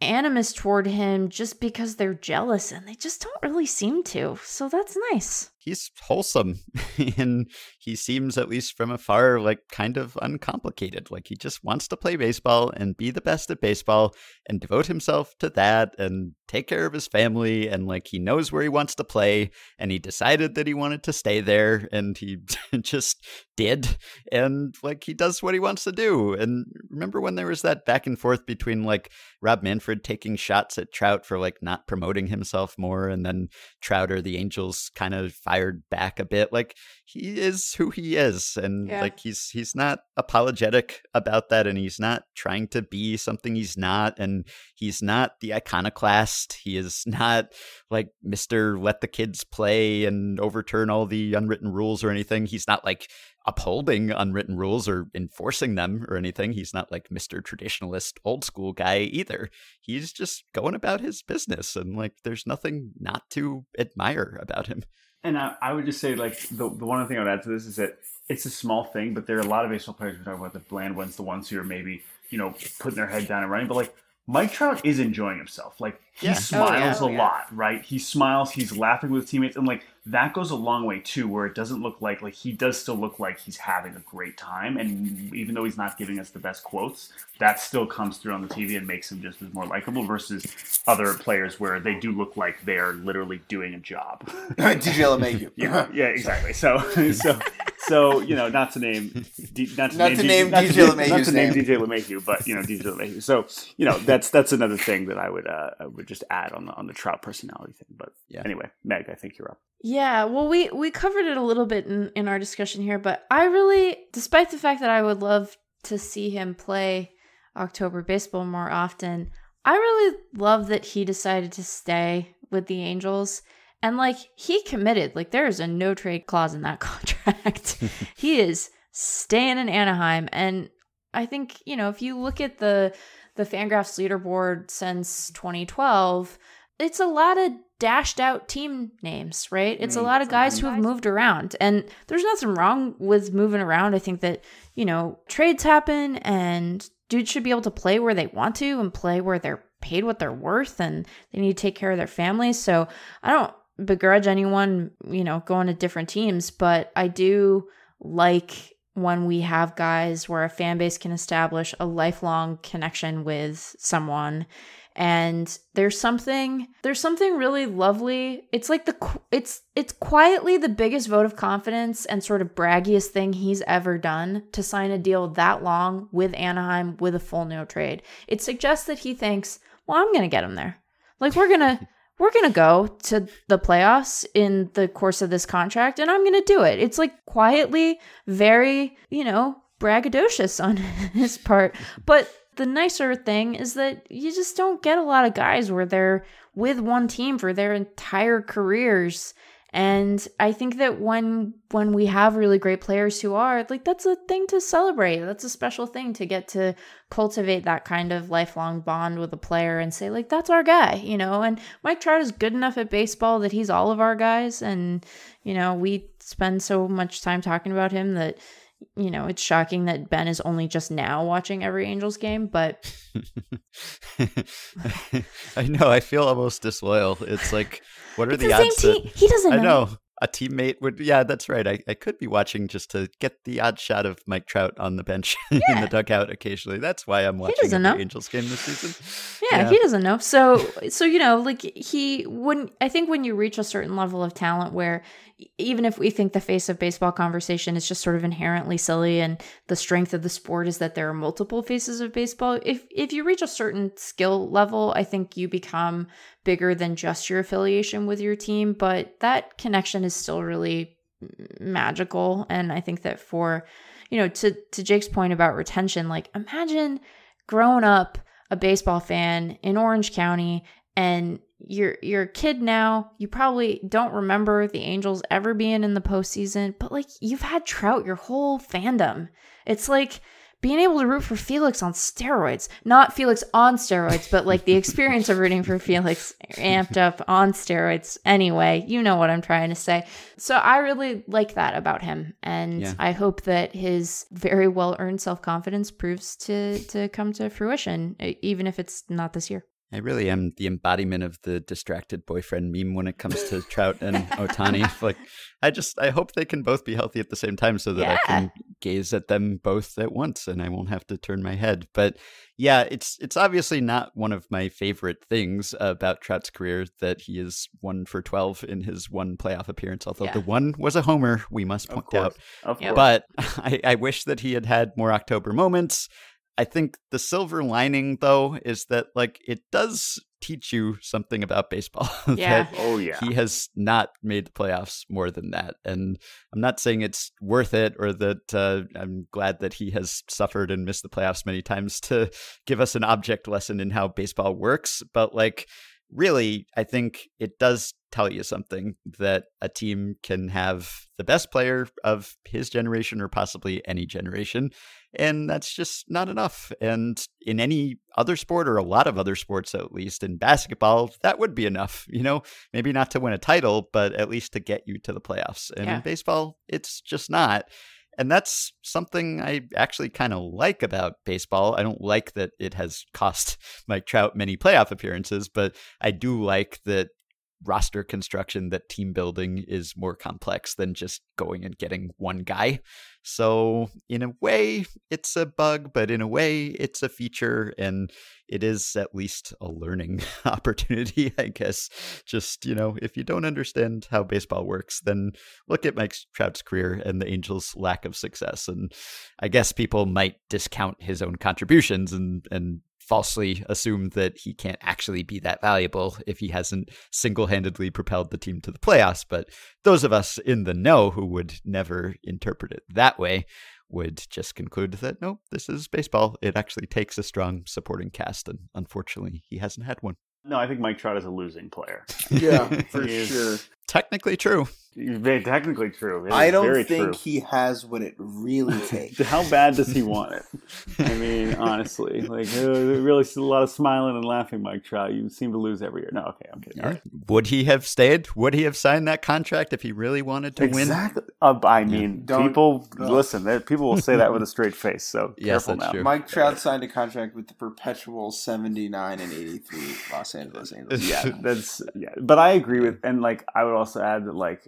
[SPEAKER 3] animus toward him just because they're jealous and they just don't really seem to. So that's nice.
[SPEAKER 2] He's wholesome and he seems at least from afar like kind of uncomplicated. Like he just wants to play baseball and be the best at baseball and devote himself to that and take care of his family and like he knows where he wants to play and he decided that he wanted to stay there and he just did and like he does what he wants to do. And remember when there was that back and forth between like Rob Manfred taking shots at Trout for like not promoting himself more and then Trout or the Angels kind of fired back a bit. Like he is who he is, and
[SPEAKER 3] Yeah.
[SPEAKER 2] like he's he's not apologetic about that, and he's not trying to be something he's not, and he's not the iconoclast. He is not like Mister Let the Kids Play and overturn all the unwritten rules or anything. He's not like upholding unwritten rules or enforcing them or anything. He's not like Mr. Traditionalist old school guy either. He's just going about his business and like there's nothing not to admire about him.
[SPEAKER 5] And I, I would just say, like, the, the one thing I would add to this is that it's a small thing, but there are a lot of baseball players we talk about the bland ones, the ones who are maybe, you know, putting their head down and running. But, like, Mike Trout is enjoying himself. Like, he
[SPEAKER 2] Yeah.
[SPEAKER 5] Oh, smiles
[SPEAKER 3] Oh,
[SPEAKER 5] a
[SPEAKER 3] yeah.
[SPEAKER 5] lot, right? He smiles, he's laughing with teammates. And, like, that goes a long way, too, where it doesn't look like, like, he does still look like he's having a great time. And even though he's not giving us the best quotes, that still comes through on the TV and makes him just as more likable versus other players where they do look like they're literally doing a job.
[SPEAKER 4] DJ LeMahieu.
[SPEAKER 5] Yeah, yeah, exactly. So, so, so you know, not to name, not to
[SPEAKER 4] Not
[SPEAKER 5] name,
[SPEAKER 4] to name
[SPEAKER 5] not
[SPEAKER 4] DJ
[SPEAKER 5] to, not to name
[SPEAKER 4] name.
[SPEAKER 5] DJ LeMahieu, but you know, DJ LeMahieu. So, you know, that's that's another thing that I would uh, I would just add on the on the Trout personality thing. But
[SPEAKER 2] Yeah.
[SPEAKER 5] anyway, Meg, I think you're up.
[SPEAKER 3] Yeah, well, we we covered it a little bit in in our discussion here, but I really, despite the fact that I would love to see him play October baseball more often, I really love that he decided to stay with the Angels. And like he committed, like there is a no trade clause in that contract. he is staying in Anaheim, and I think you know if you look at the the Fangraphs leaderboard since 2012, it's a lot of dashed out team names, right? It's a
[SPEAKER 5] Mm,
[SPEAKER 3] lot of guys who have moved around, and there's nothing wrong with moving around. I think that you know trades happen, and dudes should be able to play where they want to and play where they're paid what they're worth, and they need to take care of their families. So I don't begrudge anyone, you know, going to different teams, but I do like when we have guys where a fan base can establish a lifelong connection with someone. And there's something there's something really lovely. It's like the it's it's quietly the biggest vote of confidence and sort of braggiest thing he's ever done to sign a deal that long with Anaheim with a full no trade. It suggests that he thinks well I'm going to get him there. Like we're going to we're going to go to the playoffs in the course of this contract and I'm going to do it. It's like quietly very, you know, braggadocious on his part. But the nicer thing is that you just don't get a lot of guys where they're with one team for their entire careers and I think that when when we have really great players who are like that's a thing to celebrate. That's a special thing to get to cultivate that kind of lifelong bond with a player and say like that's our guy, you know. And Mike Trout is good enough at baseball that he's all of our guys and you know, we spend so much time talking about him that you know, it's shocking that Ben is only just now watching every Angels game, but
[SPEAKER 2] I know I feel almost disloyal. It's like what are the,
[SPEAKER 3] the
[SPEAKER 2] odds?
[SPEAKER 3] Te- he doesn't.
[SPEAKER 2] I
[SPEAKER 3] know.
[SPEAKER 2] know a teammate would. Yeah, that's right. I, I could be watching just to get the odd shot of Mike Trout on the bench in
[SPEAKER 3] Yeah.
[SPEAKER 2] the dugout occasionally. That's why I'm watching every. Angels game this season.
[SPEAKER 3] Yeah, he doesn't know. So so you know, like he when I think when you reach a certain level of talent where even if we think the face of baseball conversation is just sort of inherently silly and the strength of the sport is that there are multiple faces of baseball, if if you reach a certain skill level, I think you become bigger than just your affiliation with your team, but that connection is still really magical. And I think that for you know to to Jake's point about retention, like imagine growing up a baseball fan in Orange County and you're you're a kid now, you probably don't remember the Angels ever being in the postseason, but like you've had Trout your whole fandom. It's like being able to root for Felix on steroids. Not Felix on steroids, but like the experience of rooting for Felix amped up on steroids. Anyway, you know what I'm trying to say. So I really like that about him. And
[SPEAKER 2] Yeah.
[SPEAKER 3] I hope that his very well earned self confidence proves to to come to fruition, even if it's not this year.
[SPEAKER 2] I really am the embodiment of the distracted boyfriend meme when it comes to Trout and Ohtani. Like, I just I hope they can both be healthy at the same time so that I can gaze at them both at once and I won't have to turn my head. But yeah, it's it's obviously not one of my favorite things about Trout's career that he is one for twelve in his one playoff appearance. Although
[SPEAKER 3] Yeah.
[SPEAKER 2] the one was a homer, we must
[SPEAKER 5] Of
[SPEAKER 2] point
[SPEAKER 5] course.
[SPEAKER 2] out.
[SPEAKER 5] Of course.
[SPEAKER 2] But I, I wish that he had had more October moments. I think the silver lining, though, is that like it does teach you something about baseball.
[SPEAKER 3] Yeah.
[SPEAKER 2] that
[SPEAKER 5] oh yeah.
[SPEAKER 2] he has not made the playoffs more than that, and I'm not saying it's worth it or that uh, I'm glad that he has suffered and missed the playoffs many times to give us an object lesson in how baseball works. But like, really, I think it does tell you something that a team can have the best player of his generation or possibly any generation. And that's just not enough. And in any other sport, or a lot of other sports at least, in basketball, that would be enough. You know, maybe not to win a title, but at least to get you to the playoffs. And
[SPEAKER 3] Yeah.
[SPEAKER 2] in baseball, it's just not. And that's something I actually kind of like about baseball. I don't like that it has cost Mike Trout many playoff appearances, but I do like that roster construction, that team building is more complex than just going and getting one guy. So, in a way, it's a bug, but in a way, it's a feature, and it is at least a learning opportunity, I guess. Just, you know, if you don't understand how baseball works, then look at Mike Trout's career and the Angels' lack of success. And I guess people might discount his own contributions and, and falsely assume that he can't actually be that valuable if he hasn't single handedly propelled the team to the playoffs. But those of us in the know who would never interpret it that way would just conclude that no, this is baseball. It actually takes a strong supporting cast, and unfortunately, he hasn't had one.
[SPEAKER 5] No, I think Mike Trout is a losing player.
[SPEAKER 4] Yeah, for sure.
[SPEAKER 2] Technically true.
[SPEAKER 5] Very technically true. It
[SPEAKER 4] I don't
[SPEAKER 5] very
[SPEAKER 4] think
[SPEAKER 5] true.
[SPEAKER 4] he has what it really takes.
[SPEAKER 5] How bad does he want it? I mean, honestly, like uh, really a lot of smiling and laughing, Mike Trout. You seem to lose every year. No, okay, I'm kidding. All right.
[SPEAKER 2] Would he have stayed? Would he have signed that contract if he really wanted to win?
[SPEAKER 4] Exactly.
[SPEAKER 5] Uh, I mean,
[SPEAKER 4] Don't-
[SPEAKER 5] people
[SPEAKER 4] no.
[SPEAKER 5] listen. People will say that with a straight face. So
[SPEAKER 2] Yes,
[SPEAKER 5] careful
[SPEAKER 2] that's
[SPEAKER 5] now.
[SPEAKER 2] true.
[SPEAKER 4] Mike Trout signed a contract with the perpetual 79 and 83 Los Angeles Angels.
[SPEAKER 5] yeah, that's yeah. But I agree with, and like I would also add that like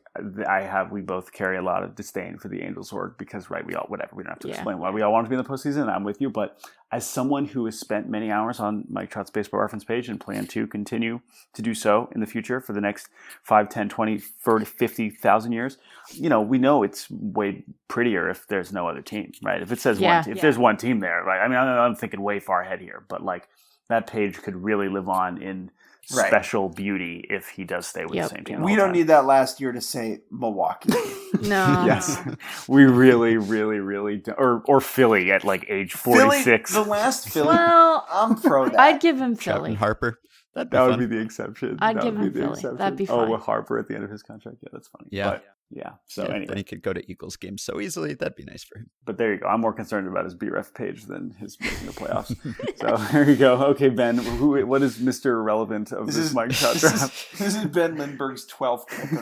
[SPEAKER 5] I have we both carry a lot of disdain for the Angels work because right we all whatever we don't have to
[SPEAKER 3] Yeah.
[SPEAKER 5] explain why we all want to be in the postseason. I'm with you, but as someone who has spent many hours on Mike Trout's baseball reference page and plan to continue to do so in the future for the next 5, 10, 20, 30, 50,000 years, you know, we know it's way prettier if there's no other team, right? If it says
[SPEAKER 3] Yeah.
[SPEAKER 5] one, if
[SPEAKER 3] Yeah.
[SPEAKER 5] there's one team there, right? I mean, I'm, I'm thinking way far ahead here, but like that page could really live on in
[SPEAKER 4] Right.
[SPEAKER 5] special beauty if he does stay with
[SPEAKER 3] Yep.
[SPEAKER 5] the same team.
[SPEAKER 4] We don't
[SPEAKER 5] time.
[SPEAKER 4] need that last year to say Milwaukee.
[SPEAKER 3] No.
[SPEAKER 5] yes, we really, really, really, do- or or Philly at like age forty six.
[SPEAKER 4] Philly, the last Philly.
[SPEAKER 3] Well,
[SPEAKER 4] I'm pro that.
[SPEAKER 3] I'd give him Philly.
[SPEAKER 2] and Harper. That'd be
[SPEAKER 5] That
[SPEAKER 2] fun.
[SPEAKER 5] would be the exception.
[SPEAKER 3] I'd
[SPEAKER 5] That
[SPEAKER 3] give
[SPEAKER 5] would
[SPEAKER 3] him
[SPEAKER 5] be the
[SPEAKER 3] Philly. That'd be
[SPEAKER 5] Oh, with Harper at the end of his contract. Yeah, that's funny.
[SPEAKER 2] Yeah.
[SPEAKER 5] But, yeah. So
[SPEAKER 2] Yeah, then he could go to Eagles games so easily. That'd be nice for him.
[SPEAKER 5] but there you go. I'm more concerned about his BRF page than his making the playoffs. so there you go. Okay, Ben, who? What is Mr. Irrelevant of this,
[SPEAKER 4] This is,
[SPEAKER 5] Mike Trout
[SPEAKER 4] this,
[SPEAKER 5] draft?
[SPEAKER 4] is, this is Ben Lindbergh's 12th pick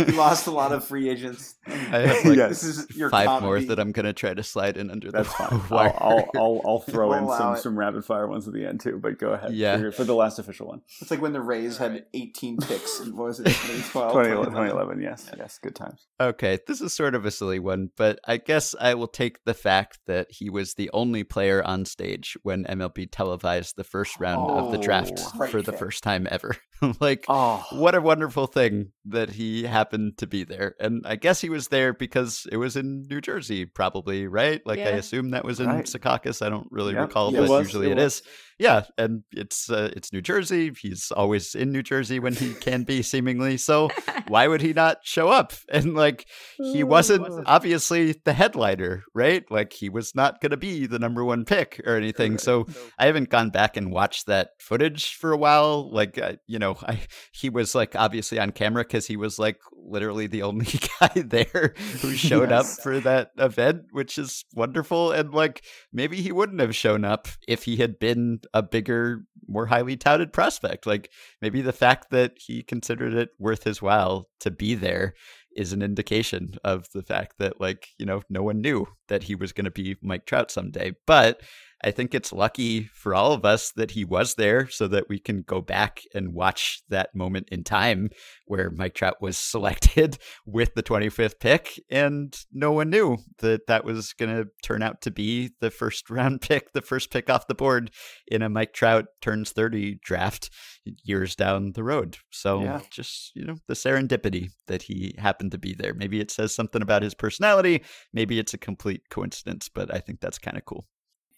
[SPEAKER 4] of he lost a lot of free agents.
[SPEAKER 2] I have like
[SPEAKER 5] Yes.
[SPEAKER 4] This is your
[SPEAKER 2] five
[SPEAKER 4] comedy.
[SPEAKER 2] more that I'm gonna try to slide in under
[SPEAKER 5] That's
[SPEAKER 2] the
[SPEAKER 5] fine.
[SPEAKER 2] wire.
[SPEAKER 5] I'll, I'll, I'll, I'll throw
[SPEAKER 4] We'll
[SPEAKER 5] in some,
[SPEAKER 4] it.
[SPEAKER 5] some rapid fire ones at the end too. But go ahead.
[SPEAKER 2] Yeah.
[SPEAKER 5] for, your- for the last official one.
[SPEAKER 4] It's like when the Rays had 18 picks. in- What was it? 2012?
[SPEAKER 5] 2011, 2011. Yes, yes, good times.
[SPEAKER 2] Okay, this is sort of a silly one, but I guess I will take the fact that he was the only player on stage when MLB televised the first round of the draft
[SPEAKER 4] Oh,
[SPEAKER 2] for the
[SPEAKER 4] pick.
[SPEAKER 2] first time ever. like,
[SPEAKER 5] Oh,
[SPEAKER 2] what a wonderful thing that he happened to be there. And I guess he was there because it was in New Jersey, probably, right? Like, I assume that was in
[SPEAKER 5] Right.
[SPEAKER 2] Secaucus. I don't really
[SPEAKER 5] Yep,
[SPEAKER 2] recall,
[SPEAKER 4] it
[SPEAKER 2] but
[SPEAKER 5] was,
[SPEAKER 2] usually
[SPEAKER 5] it
[SPEAKER 2] it
[SPEAKER 5] was.
[SPEAKER 2] is. Yeah, and it's uh, it's New Jersey. He's always in New Jersey when he can be, seemingly. So why would he not show up? And like, he wasn't obviously the headliner, right? Like he was not going to be the number one pick or anything. So I haven't gone back and watched that footage for a while. Like, uh, you know, I he was like obviously on camera because he was like literally the only guy there who showed
[SPEAKER 5] Yes.
[SPEAKER 2] up for that event, which is wonderful. And like, maybe he wouldn't have shown up if he had been a bigger, more highly touted prospect. Like, maybe the fact that he considered it worth his while to be there is an indication of the fact that like you know no one knew that he was going to be Mike Trout someday but I think it's lucky for all of us that he was there so that we can go back and watch that moment in time where Mike Trout was selected with the 25th pick and no one knew that that was going to turn out to be the first round pick the first pick off the board in a Mike Trout turns 30 draft years down the road. So
[SPEAKER 5] Yeah.
[SPEAKER 2] just you know the serendipity that he happened to be there. Maybe it says something about his personality maybe it's a complete coincidence but I think that's kind of cool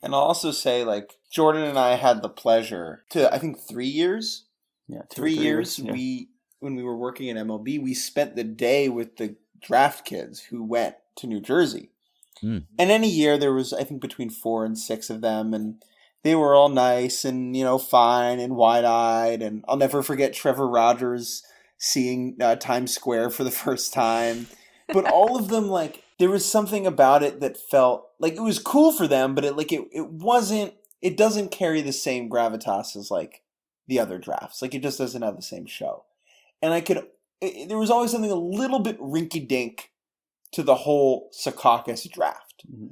[SPEAKER 4] And I'll also say, like, Jordan and I had the pleasure to, I think, three years,
[SPEAKER 5] yeah, or
[SPEAKER 4] three years,
[SPEAKER 5] yeah.
[SPEAKER 4] we, when we were working in MLB, we spent the day with the draft kids who went to New Jersey.
[SPEAKER 2] Hmm.
[SPEAKER 4] And any year there was, I think, between four and six of them, and they were all nice and, you know, fine and wide eyed. And I'll never forget Trevor Rogers seeing uh, Times Square for the first time. But all of them, like, there was something about it that felt like it was cool for them, but it like it, it wasn't it doesn't carry the same gravitas as like the other drafts. Like it just doesn't have the same show. And I could it, there was always something a little bit rinky dink to the whole Secaucus draft.
[SPEAKER 5] Mhm.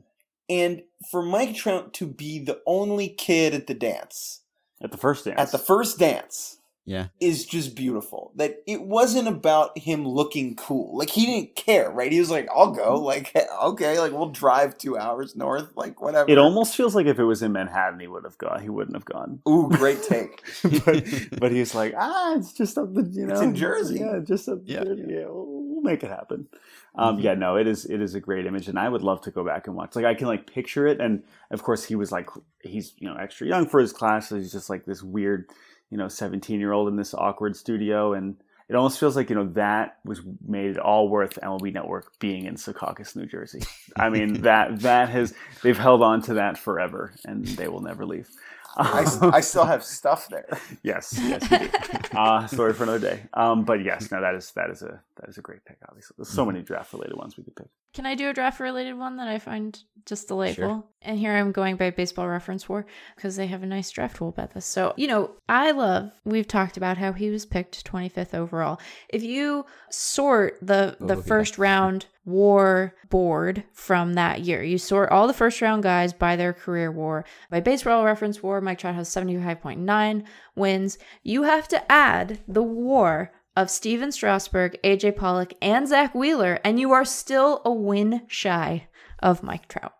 [SPEAKER 4] And for Mike Trout to be the only kid at the dance,
[SPEAKER 5] at the first dance.
[SPEAKER 4] at the first dance,
[SPEAKER 2] yeah
[SPEAKER 4] is just beautiful. That it wasn't about him looking cool. Like he didn't care, right? He was like, "I'll go." Like, okay, like we'll drive two hours north, like whatever.
[SPEAKER 5] it almost feels like if it was in Manhattan, he would have gone. He wouldn't have gone.
[SPEAKER 4] Ooh, great take.
[SPEAKER 5] but, but he's like, ah, it's just up the, you know,
[SPEAKER 4] It's in Jersey.
[SPEAKER 5] Yeah, just up
[SPEAKER 2] Yeah.
[SPEAKER 5] there. Yeah, we'll, we'll make it happen. Um,
[SPEAKER 2] Mhm.
[SPEAKER 5] yeah, no, it is. It is a great image, and I would love to go back and watch. Like, I can like picture it, and of course, he was like, he's you know extra young for his class, so he's just like this weird, you know, seventeen year old in this awkward studio, and it almost feels like you know that was made it all worth MLB Network being in Secaucus, New Jersey. I mean that that has they've held on to that forever, and they will never leave.
[SPEAKER 4] I still have stuff there.
[SPEAKER 5] Yes, yes, you do. uh, story for another day. Um, but yes, no, that is that is a that is a great pick. Obviously, there's so many draft related ones we could pick.
[SPEAKER 3] Can I do a draft related one that I find just delightful? And here I'm going by Baseball Reference War because they have a nice draft rule about this. So, you know, I love, we've talked about how he was picked 25th overall. If you sort the, the
[SPEAKER 2] Oh, yeah.
[SPEAKER 3] first round war board from that year, you sort all the first round guys by their career war. By Baseball Reference War, Mike Trout has 75.9 wins. You have to add the war of Stephen Strasburg, AJ Pollock, and Zack Wheeler, and you are still a win shy of Mike Trout.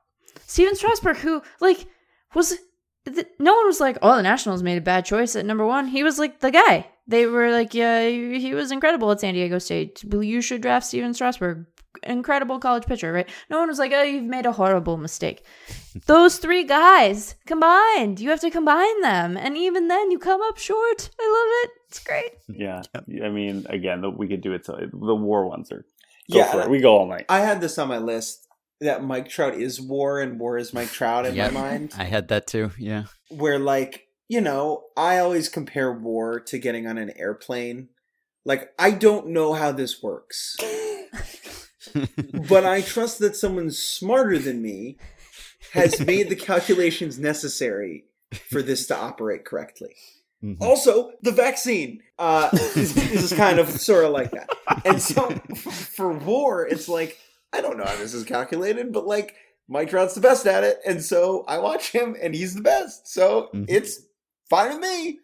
[SPEAKER 3] Stephen Strasburg, who like was no one was like, oh, the Nationals made a bad choice at number one. He was like the guy. They were like, yeah, he he was incredible at San Diego State. You should draft Stephen Strasburg. Incredible college pitcher, right? No one was like, oh, you've made a horrible mistake. Those three guys combined, you have to combine them. And even then, you come up short. I love it. It's great.
[SPEAKER 5] Yeah, I mean, again, the, we could do it. To, the war ones are. Go
[SPEAKER 4] Yeah,
[SPEAKER 5] for it. we go all night.
[SPEAKER 4] I had this on my list that Mike Trout is War and War is Mike Trout in
[SPEAKER 2] Yep.
[SPEAKER 4] my mind.
[SPEAKER 2] I had that too. Yeah.
[SPEAKER 4] Where like you know, I always compare War to getting on an airplane. Like I don't know how this works, but I trust that someone smarter than me has made the calculations necessary for this to operate correctly.
[SPEAKER 2] Mhm.
[SPEAKER 4] Also, the vaccine uh, is, is kind of sort of like that. And so for war, it's like, I don't know how this is calculated, but like Mike Trout's the best at it. And so I watch him and he's the best. So
[SPEAKER 2] Mhm.
[SPEAKER 4] it's fine with me.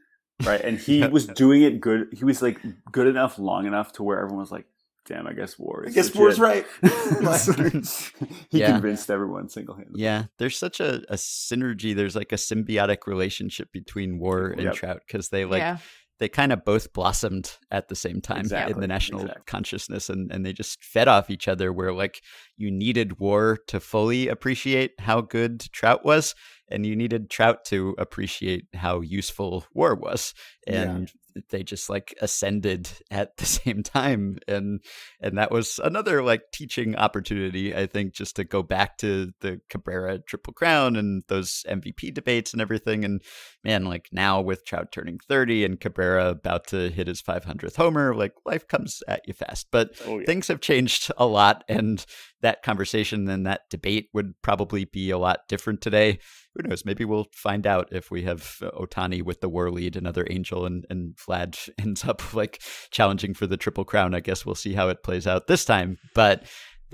[SPEAKER 5] right? And he was doing it good. He was like good enough, long enough to where everyone was like, "Damn, I guess war."
[SPEAKER 4] I guess. War's right.
[SPEAKER 5] he
[SPEAKER 2] Yeah.
[SPEAKER 5] convinced everyone single handedly.
[SPEAKER 2] Yeah, there's such a, a synergy. There's like a symbiotic relationship between War and
[SPEAKER 5] Yep.
[SPEAKER 2] Trout because they like
[SPEAKER 3] yeah.
[SPEAKER 2] they kind of both blossomed at the same time in the national
[SPEAKER 5] exactly.
[SPEAKER 2] consciousness and, and they just fed off each other where like you needed war to fully appreciate how good trout was and you needed trout to appreciate how useful war was
[SPEAKER 4] Yeah.
[SPEAKER 2] and they just like ascended at the same time and and that was another like teaching opportunity i think just to go back to the cabrera triple crown and those mvp debates and everything and man, like now with Trout turning 30 and Cabrera about to hit his 500th homer, like life comes at you fast. But
[SPEAKER 5] Oh, yeah.
[SPEAKER 2] things have changed a lot, and that conversation and that debate would probably be a lot different today. Who knows? Maybe we'll find out if we have uh, Ohtani with the war lead, another Angel, and, and Vlad ends up like challenging for the Triple Crown. I guess we'll see how it plays out this time. But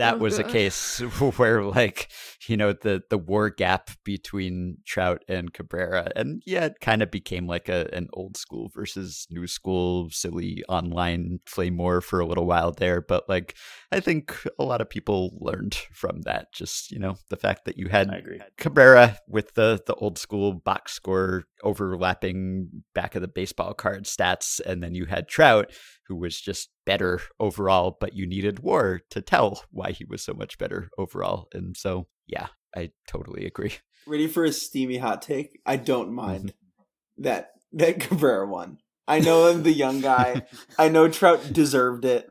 [SPEAKER 2] that
[SPEAKER 3] Oh,
[SPEAKER 2] was a case where like you know the the war gap between Trout and Cabrera and yeah it kind of became like a an old school versus new school silly online flame war for a little while there but like I think a lot of people learned from that just you know the fact that you had. Cabrera with the the old school box score overlapping back of the baseball card stats, and then you had Trout, who was just better overall, but you needed War to tell why he was so much better overall. And so, yeah, I totally agree.
[SPEAKER 4] Ready for a steamy hot take? I don't mind
[SPEAKER 2] Mm-hmm.
[SPEAKER 4] that that Cabrera won. I know I'm the young guy. I know Trout deserved it.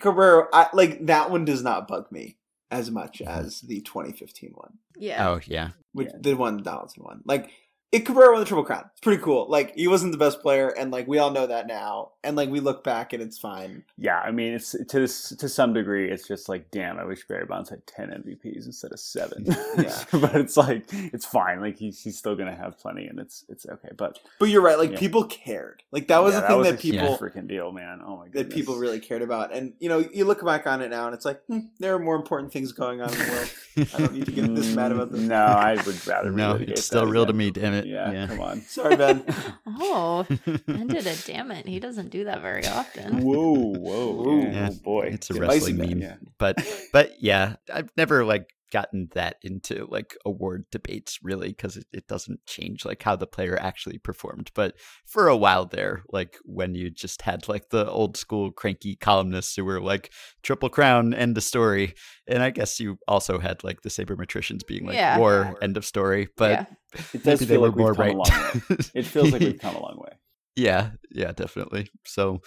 [SPEAKER 4] Cabrera, I, like that one does not bug me as much as the 2015 one,
[SPEAKER 3] Yeah.
[SPEAKER 2] Oh yeah,
[SPEAKER 4] which
[SPEAKER 5] Yeah.
[SPEAKER 4] the one Donaldson won. Like it, Cabrera won the Triple Crown. It's pretty cool. Like he wasn't the best player, and like we all know that now. And like we look back and it's fine.
[SPEAKER 5] Yeah, I mean, it's to this, to some degree, it's just like, damn, I wish Barry Bonds had ten MVPs instead of seven.
[SPEAKER 4] Yeah.
[SPEAKER 5] but it's like it's fine. Like he's he's still gonna have plenty, and it's it's okay. But
[SPEAKER 4] But you're right. Like
[SPEAKER 5] Yeah.
[SPEAKER 4] people cared. Like that was
[SPEAKER 5] yeah,
[SPEAKER 4] the thing
[SPEAKER 5] was
[SPEAKER 4] that
[SPEAKER 5] a huge
[SPEAKER 4] people
[SPEAKER 5] freaking deal, man. Oh my god,
[SPEAKER 4] that people really cared about. And you know, you look back on it now, and it's like hmm, there are more important things going on in the world. I don't need to get this mad about this.
[SPEAKER 5] No, I would rather.
[SPEAKER 2] no, it's still
[SPEAKER 5] that
[SPEAKER 2] real to me. Damn it.
[SPEAKER 5] Yeah, come on.
[SPEAKER 4] Sorry, Ben.
[SPEAKER 3] Oh, Ben did it. Damn it. He doesn't do that very often.
[SPEAKER 5] Whoa, whoa,
[SPEAKER 4] Ooh.
[SPEAKER 5] yeah,
[SPEAKER 2] Yeah,
[SPEAKER 5] oh boy,
[SPEAKER 2] it's a
[SPEAKER 5] Get
[SPEAKER 2] wrestling
[SPEAKER 5] spicy,
[SPEAKER 2] meme.
[SPEAKER 5] Yeah.
[SPEAKER 2] but but yeah i've never like gotten that into like award debates really because it, it doesn't change like how the player actually performed but for a while there like when you just had like the old school cranky columnists who were like triple crown end of story and i guess you also had like the sabermetricians being like
[SPEAKER 3] Yeah.
[SPEAKER 2] war end of story but
[SPEAKER 3] yeah.
[SPEAKER 5] It does
[SPEAKER 2] maybe they
[SPEAKER 5] feel like we've
[SPEAKER 2] more
[SPEAKER 5] come
[SPEAKER 2] right
[SPEAKER 5] a long way. It feels like we've come a long way.
[SPEAKER 2] yeah yeah definitely so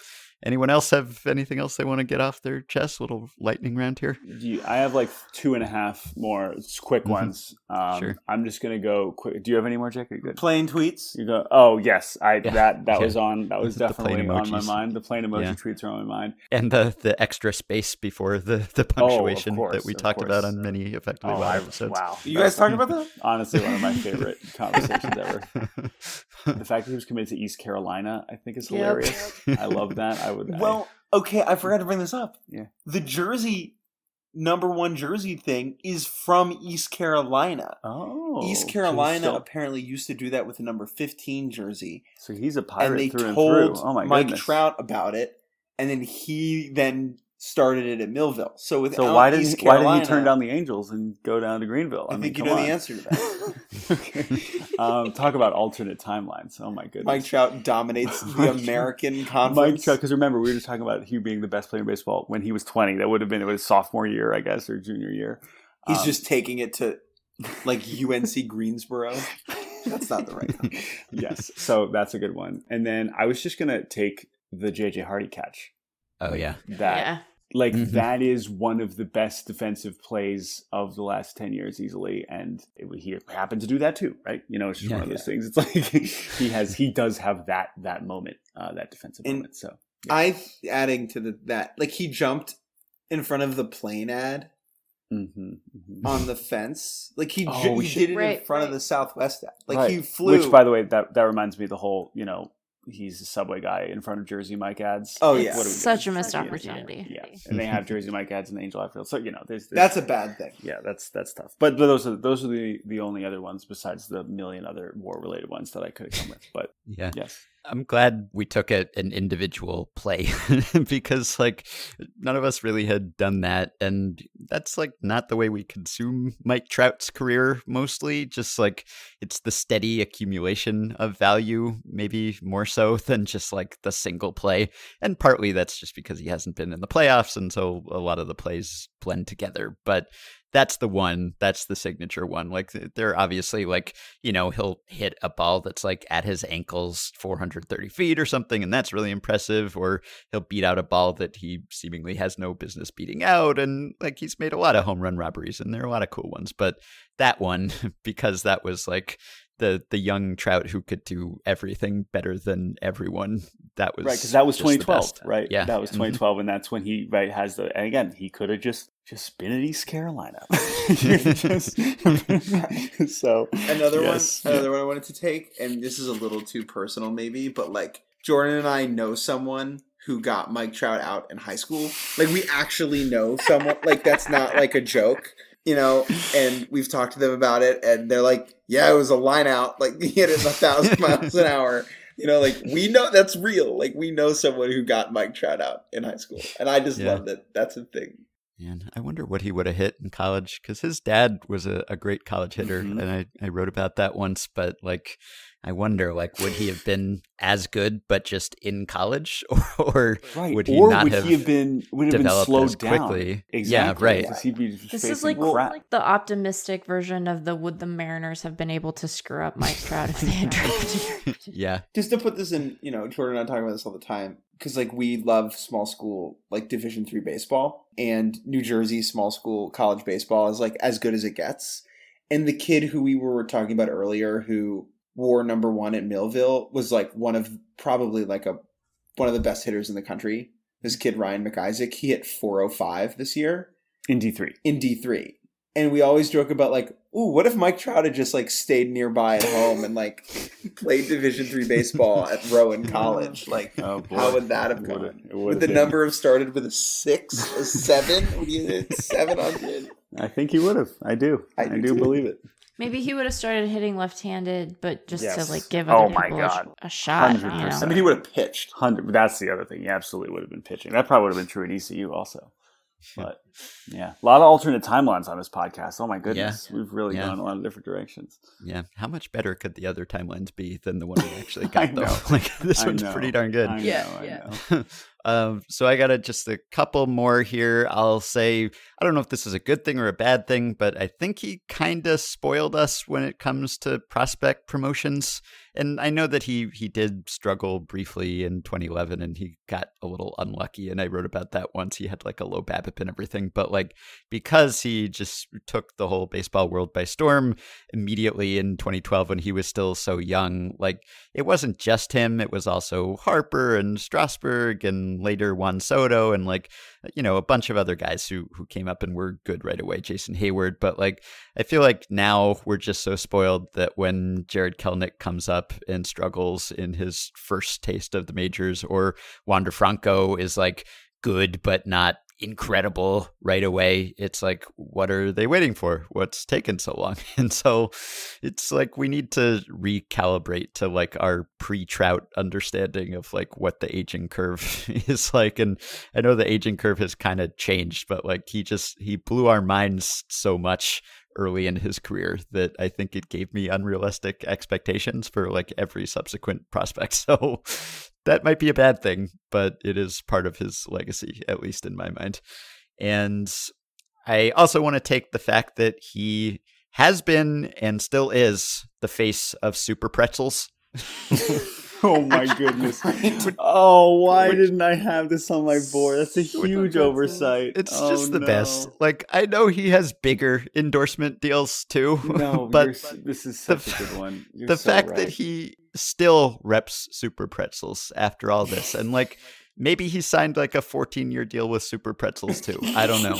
[SPEAKER 2] anyone else have anything else they want to get off their chest little lightning round here
[SPEAKER 5] Do you, I have like two and a half more s- quick
[SPEAKER 2] Mhm.
[SPEAKER 5] ones. Um,
[SPEAKER 2] Sure.
[SPEAKER 5] I'm just gonna go quick. Do you have any more, Jack? Are you good?
[SPEAKER 4] Plane tweets.
[SPEAKER 5] You go. Oh yes, I
[SPEAKER 2] Yeah.
[SPEAKER 5] that that
[SPEAKER 2] Yeah.
[SPEAKER 5] was on. That was definitely on my mind. The plane emoji
[SPEAKER 2] Yeah.
[SPEAKER 5] tweets are on my mind.
[SPEAKER 2] and the the extra space before the the
[SPEAKER 5] of
[SPEAKER 2] punctuation
[SPEAKER 5] course,
[SPEAKER 2] that we
[SPEAKER 5] of
[SPEAKER 2] talked about on many effectively
[SPEAKER 5] Oh,
[SPEAKER 2] Wild
[SPEAKER 5] I,
[SPEAKER 2] episodes.
[SPEAKER 5] wow!
[SPEAKER 4] You guys talking about that?
[SPEAKER 5] Honestly, one of my favorite conversations ever. The fact that he was committed to East Carolina, I think, is
[SPEAKER 3] Yep.
[SPEAKER 5] hilarious. I love that. I would. I-
[SPEAKER 4] Well, okay, I forgot to bring this up.
[SPEAKER 5] Yeah.
[SPEAKER 4] The jersey number one jersey thing is from East Carolina.
[SPEAKER 5] oh,
[SPEAKER 4] East Carolina
[SPEAKER 5] still-
[SPEAKER 4] apparently used to do that with the number 15 jersey.
[SPEAKER 5] So he's a
[SPEAKER 4] And
[SPEAKER 5] pirate
[SPEAKER 4] they
[SPEAKER 5] through and
[SPEAKER 4] told
[SPEAKER 5] through. Oh my
[SPEAKER 4] Mike
[SPEAKER 5] goodness.
[SPEAKER 4] Trout about it. and then he then started it at Millville. So with
[SPEAKER 5] So why didn't he, why didn't he turn down the Angels and go down to Greenville?
[SPEAKER 4] I,
[SPEAKER 5] mean,
[SPEAKER 4] think you
[SPEAKER 5] come
[SPEAKER 4] know
[SPEAKER 5] on.
[SPEAKER 4] the answer to that.
[SPEAKER 5] okay. Um, talk about alternate timelines. Oh my goodness.
[SPEAKER 4] Mike Trout dominates the
[SPEAKER 5] Mike-
[SPEAKER 4] American
[SPEAKER 5] Mike. Trout, because remember we were just talking about he being the best player in baseball when he was twenty. That would have been it was sophomore year, I guess, or junior year.
[SPEAKER 4] He's
[SPEAKER 5] Um,
[SPEAKER 4] just taking it to like UNC Greensboro. That's not the right. One.
[SPEAKER 5] yes, so that's a good one. And then I was just gonna take the JJ Hardy catch.
[SPEAKER 2] Oh yeah.
[SPEAKER 5] That
[SPEAKER 3] yeah.
[SPEAKER 5] Like
[SPEAKER 2] Mhm.
[SPEAKER 5] that is one of the best defensive plays of the last 10 years easily and it, he happened to do that too right you know it's just
[SPEAKER 2] Yeah.
[SPEAKER 5] one of those things it's like he has he does have that that moment uh that defensive
[SPEAKER 4] And-
[SPEAKER 5] moment so
[SPEAKER 4] I adding to the that like he jumped in front of the plane ad
[SPEAKER 5] mhm, mhm.
[SPEAKER 4] on the fence. Like he,
[SPEAKER 5] Oh,
[SPEAKER 4] ju- he did it in
[SPEAKER 3] Right,
[SPEAKER 4] front of the Southwest ad. Like
[SPEAKER 5] Right.
[SPEAKER 4] he flew.
[SPEAKER 5] which by the way that that reminds me of the whole you know he's a subway guy in front of jersey mike ads
[SPEAKER 4] Oh, yeah.
[SPEAKER 5] What are we
[SPEAKER 3] such
[SPEAKER 5] doing?
[SPEAKER 3] a missed opportunity.
[SPEAKER 5] yeah and they have jersey mike ads in the angel outfield so you know there's, there's
[SPEAKER 4] That's a bad thing.
[SPEAKER 5] yeah, that's that's tough. But, but those are those are the the only other ones besides the million other war related ones that I could have come with. But
[SPEAKER 2] Yeah.
[SPEAKER 5] yes,
[SPEAKER 2] I'm glad we took it an individual play because like none of us really had done that and that's like not the way we consume Mike Trout's career mostly just like it's the steady accumulation of value maybe more so than just like the single play and partly that's just because he hasn't been in the playoffs and so a lot of the plays blend together but that's the one that's the signature one like they're obviously like you know, he'll hit a ball that's like at his ankles 430 feet or something, and that's really impressive. Or he'll beat out a ball that he seemingly has no business beating out. And like he's made a lot of home run robberies, and there are a lot of cool ones. But that one, because that was like the the young Trout who could do everything better than everyone. That was
[SPEAKER 5] right because that was 2012, right?
[SPEAKER 2] Yeah.
[SPEAKER 5] that was
[SPEAKER 2] Mhm.
[SPEAKER 5] 2012, and that's when he right has the. And again, he could have just just been at East Carolina. Just- so
[SPEAKER 4] Another
[SPEAKER 5] yes,
[SPEAKER 4] one, another one I wanted to take, and this is a little too personal, maybe, but like Jordan and I know someone who got Mike Trout out in high school. Like we actually know someone. like that's not like a joke, you know. And we've talked to them about it, and they're like, "Yeah, it was a line out. Like he hit it a thousand miles an hour." You know, like we know that's real. Like we know someone who got Mike Trout out in high school, and I just
[SPEAKER 2] Yeah.
[SPEAKER 4] love that. That's a thing.
[SPEAKER 2] Man, I wonder what he would have hit in college because his dad was a, a great college hitter,
[SPEAKER 5] Mhm.
[SPEAKER 2] and I, I wrote about that once. But like, I wonder, like, would he have been as good, but just in college, or,
[SPEAKER 5] right,
[SPEAKER 2] would he
[SPEAKER 5] or
[SPEAKER 2] not
[SPEAKER 5] would
[SPEAKER 2] have
[SPEAKER 5] he have been would have been
[SPEAKER 2] developed
[SPEAKER 5] slowed
[SPEAKER 2] as
[SPEAKER 5] down
[SPEAKER 2] quickly? Yeah, right.
[SPEAKER 5] because he'd be just
[SPEAKER 3] This is like,
[SPEAKER 5] crap.
[SPEAKER 3] like the optimistic version of the would the Mariners have been able to screw up Mike Trout if they had drafted him?
[SPEAKER 2] yeah,
[SPEAKER 4] just to put this in, you know, Jordan and I talk about this all the time because like we love small school like Division three baseball, and New Jersey small school college baseball is like as good as it gets. And the kid who we were talking about earlier, who wore number one at Millville, was like one of probably like a one of the best hitters in the country. This kid Ryan McIsaac, he hit 405 this year
[SPEAKER 5] in D three.
[SPEAKER 4] in D3. And we always joke about like, ooh, what if Mike Trout had just like stayed nearby at home and like played Division three baseball at Rowan College? Like,
[SPEAKER 5] Oh, boy.
[SPEAKER 4] how would that have gone?
[SPEAKER 5] would've
[SPEAKER 4] Would the
[SPEAKER 5] been-
[SPEAKER 4] number have started with a six, a seven? Would you hit seven hundred?
[SPEAKER 5] I think he would have. I do.
[SPEAKER 4] I
[SPEAKER 5] I,
[SPEAKER 4] do
[SPEAKER 5] do, believe it.
[SPEAKER 3] Maybe he would have started hitting left-handed, but just
[SPEAKER 5] Yes.
[SPEAKER 3] to like give
[SPEAKER 5] Oh
[SPEAKER 3] other
[SPEAKER 5] my
[SPEAKER 3] people a,
[SPEAKER 5] God.
[SPEAKER 3] a shot. You
[SPEAKER 5] 100%.
[SPEAKER 3] know?
[SPEAKER 4] I mean, he would have pitched.
[SPEAKER 5] Hundred. That's the other thing. He absolutely would have been pitching. That probably would have been true at ECU also. Hmm. But yeah, a lot of alternate timelines on this podcast. Oh my goodness, we've really
[SPEAKER 2] Yeah.
[SPEAKER 5] gone a lot of different directions.
[SPEAKER 2] yeah. How much better could the other timelines be than the one we actually got? though, like this
[SPEAKER 5] I
[SPEAKER 2] one's
[SPEAKER 5] know.
[SPEAKER 2] pretty darn good.
[SPEAKER 5] I know,
[SPEAKER 3] Yeah,
[SPEAKER 5] I
[SPEAKER 3] yeah.
[SPEAKER 2] um, so I got a, just a couple more here. I'll say I don't know if this is a good thing or a bad thing, but I think he kind of spoiled us when it comes to prospect promotions. And I know that he he did struggle briefly in 2011, and he got a little unlucky. And I wrote about that once. He had like a low BABIP and everything, but like because he just took the whole baseball world by storm immediately in 2012 when he was still so young, like it wasn't just him. It was also Harper and Strasburg and later Juan Soto and like, you know, a bunch of other guys who, who came up and were good right away, Jason Heyward. But like, I feel like now we're just so spoiled that when Jarred Kelenic comes up and struggles in his first taste of the majors or Wander Franco is like, good but not incredible right away. It's like, what are they waiting for? What's taken so long? And so it's like we need to recalibrate to like our pre trout understanding of like what the aging curve is like. And I know the aging curve has kind of changed, but like he just, he blew our minds so much early in his career that I think it gave me unrealistic expectations for like every subsequent prospect. So that might be a bad thing, but it is part of his legacy, at least in my mind. And I also want to take the fact that he has been and still is the face of Super Pretzels.
[SPEAKER 5] Oh my goodness! oh, why didn't I have this on my board? That's a huge oversight.
[SPEAKER 2] It's
[SPEAKER 5] oh,
[SPEAKER 2] just the
[SPEAKER 5] no.
[SPEAKER 2] best. Like I know he has bigger endorsement deals too.
[SPEAKER 5] No,
[SPEAKER 2] but
[SPEAKER 5] this is
[SPEAKER 2] the
[SPEAKER 5] a good one. You're
[SPEAKER 2] the
[SPEAKER 5] so
[SPEAKER 2] fact
[SPEAKER 5] right.
[SPEAKER 2] that he still reps Super Pretzels after all this, and like maybe he signed like a 14 year deal with Super Pretzels too. I don't know.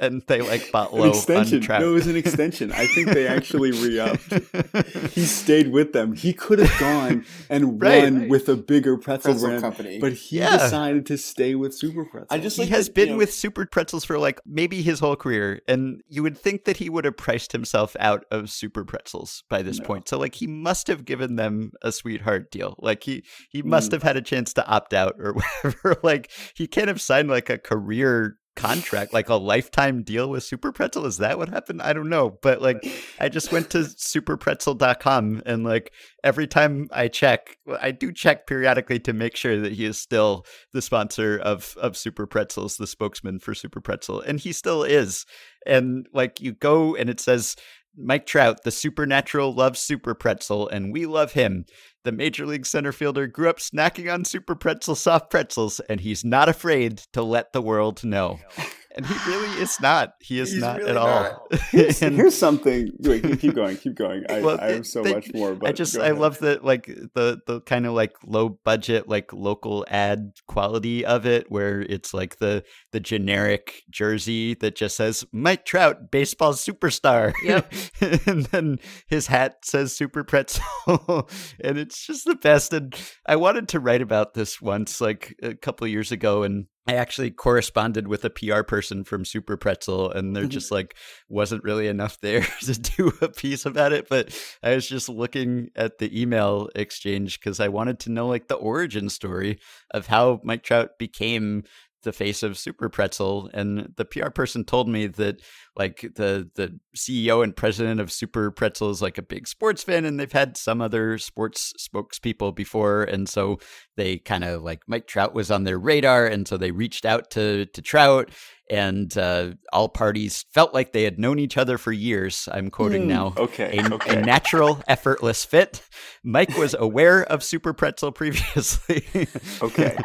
[SPEAKER 2] And they like bought
[SPEAKER 5] an
[SPEAKER 2] low
[SPEAKER 5] extension.
[SPEAKER 2] on
[SPEAKER 5] No, it was an extension. I think they actually re-upped. He stayed with them. He could have gone and
[SPEAKER 2] Right.
[SPEAKER 5] run with a bigger pretzel,
[SPEAKER 4] Pretzel
[SPEAKER 5] brand,
[SPEAKER 4] company.
[SPEAKER 5] but he
[SPEAKER 2] Yeah.
[SPEAKER 5] decided to stay with Super Pretzel.
[SPEAKER 4] I just
[SPEAKER 2] he
[SPEAKER 4] like
[SPEAKER 2] has
[SPEAKER 4] that,
[SPEAKER 2] been
[SPEAKER 4] you know,
[SPEAKER 2] with Super Pretzels for like maybe his whole career, and you would think that he would have priced himself out of Super Pretzels by this
[SPEAKER 5] No.
[SPEAKER 2] point. So like he must have given them a sweetheart deal. Like he he must
[SPEAKER 5] Mm.
[SPEAKER 2] have had a chance to opt out or whatever. like he can't have signed like a career contract, like a lifetime deal with Super Pretzel. Is that what happened? I don't know. But like I just went to superpretzel.com and like every time I check, I do check periodically to make sure that he is still the sponsor of of Super Pretzels, the spokesman for Super Pretzel, and he still is. And like you go and it says Mike Trout, the supernatural loves Super Pretzel, and we love him. The major league center fielder grew up snacking on Super Pretzel soft pretzels, and he's not afraid to let the world know. And he really is not. He is
[SPEAKER 4] He's
[SPEAKER 2] not
[SPEAKER 4] really
[SPEAKER 2] at all.
[SPEAKER 5] here's,
[SPEAKER 2] And-
[SPEAKER 5] here's something. Wait, keep- keep going. Keep going. I,
[SPEAKER 2] Well,
[SPEAKER 5] I have so
[SPEAKER 2] they-
[SPEAKER 5] much more. But
[SPEAKER 2] I just I love the like the the kind of like low budget like local ad quality of it where it's like the the generic jersey that just says Mike Trout baseball superstar.
[SPEAKER 3] Yep.
[SPEAKER 2] and then his hat says Super Pretzel and it's just the best and I wanted to write about this once like a couple years ago and I actually corresponded with a PR person from Super Pretzel, and there mm-hmm. just like wasn't really enough there to do a piece about it. But I was just looking at the email exchange because I wanted to know like the origin story of how Mike Trout became the face of Super Pretzel. And the PR person told me that like the the CEO and president of Super Pretzel is like a big sports fan, and they've had some other sports spokespeople before, and so they kind of like Mike Trout was on their radar, and so they reached out to to Trout, and uh, all parties felt like they had known each other for years. I'm quoting
[SPEAKER 5] Hmm,
[SPEAKER 2] now.
[SPEAKER 5] Okay.
[SPEAKER 2] A,
[SPEAKER 5] okay.
[SPEAKER 2] a natural, effortless fit. Mike was aware of Super Pretzel previously.
[SPEAKER 5] okay.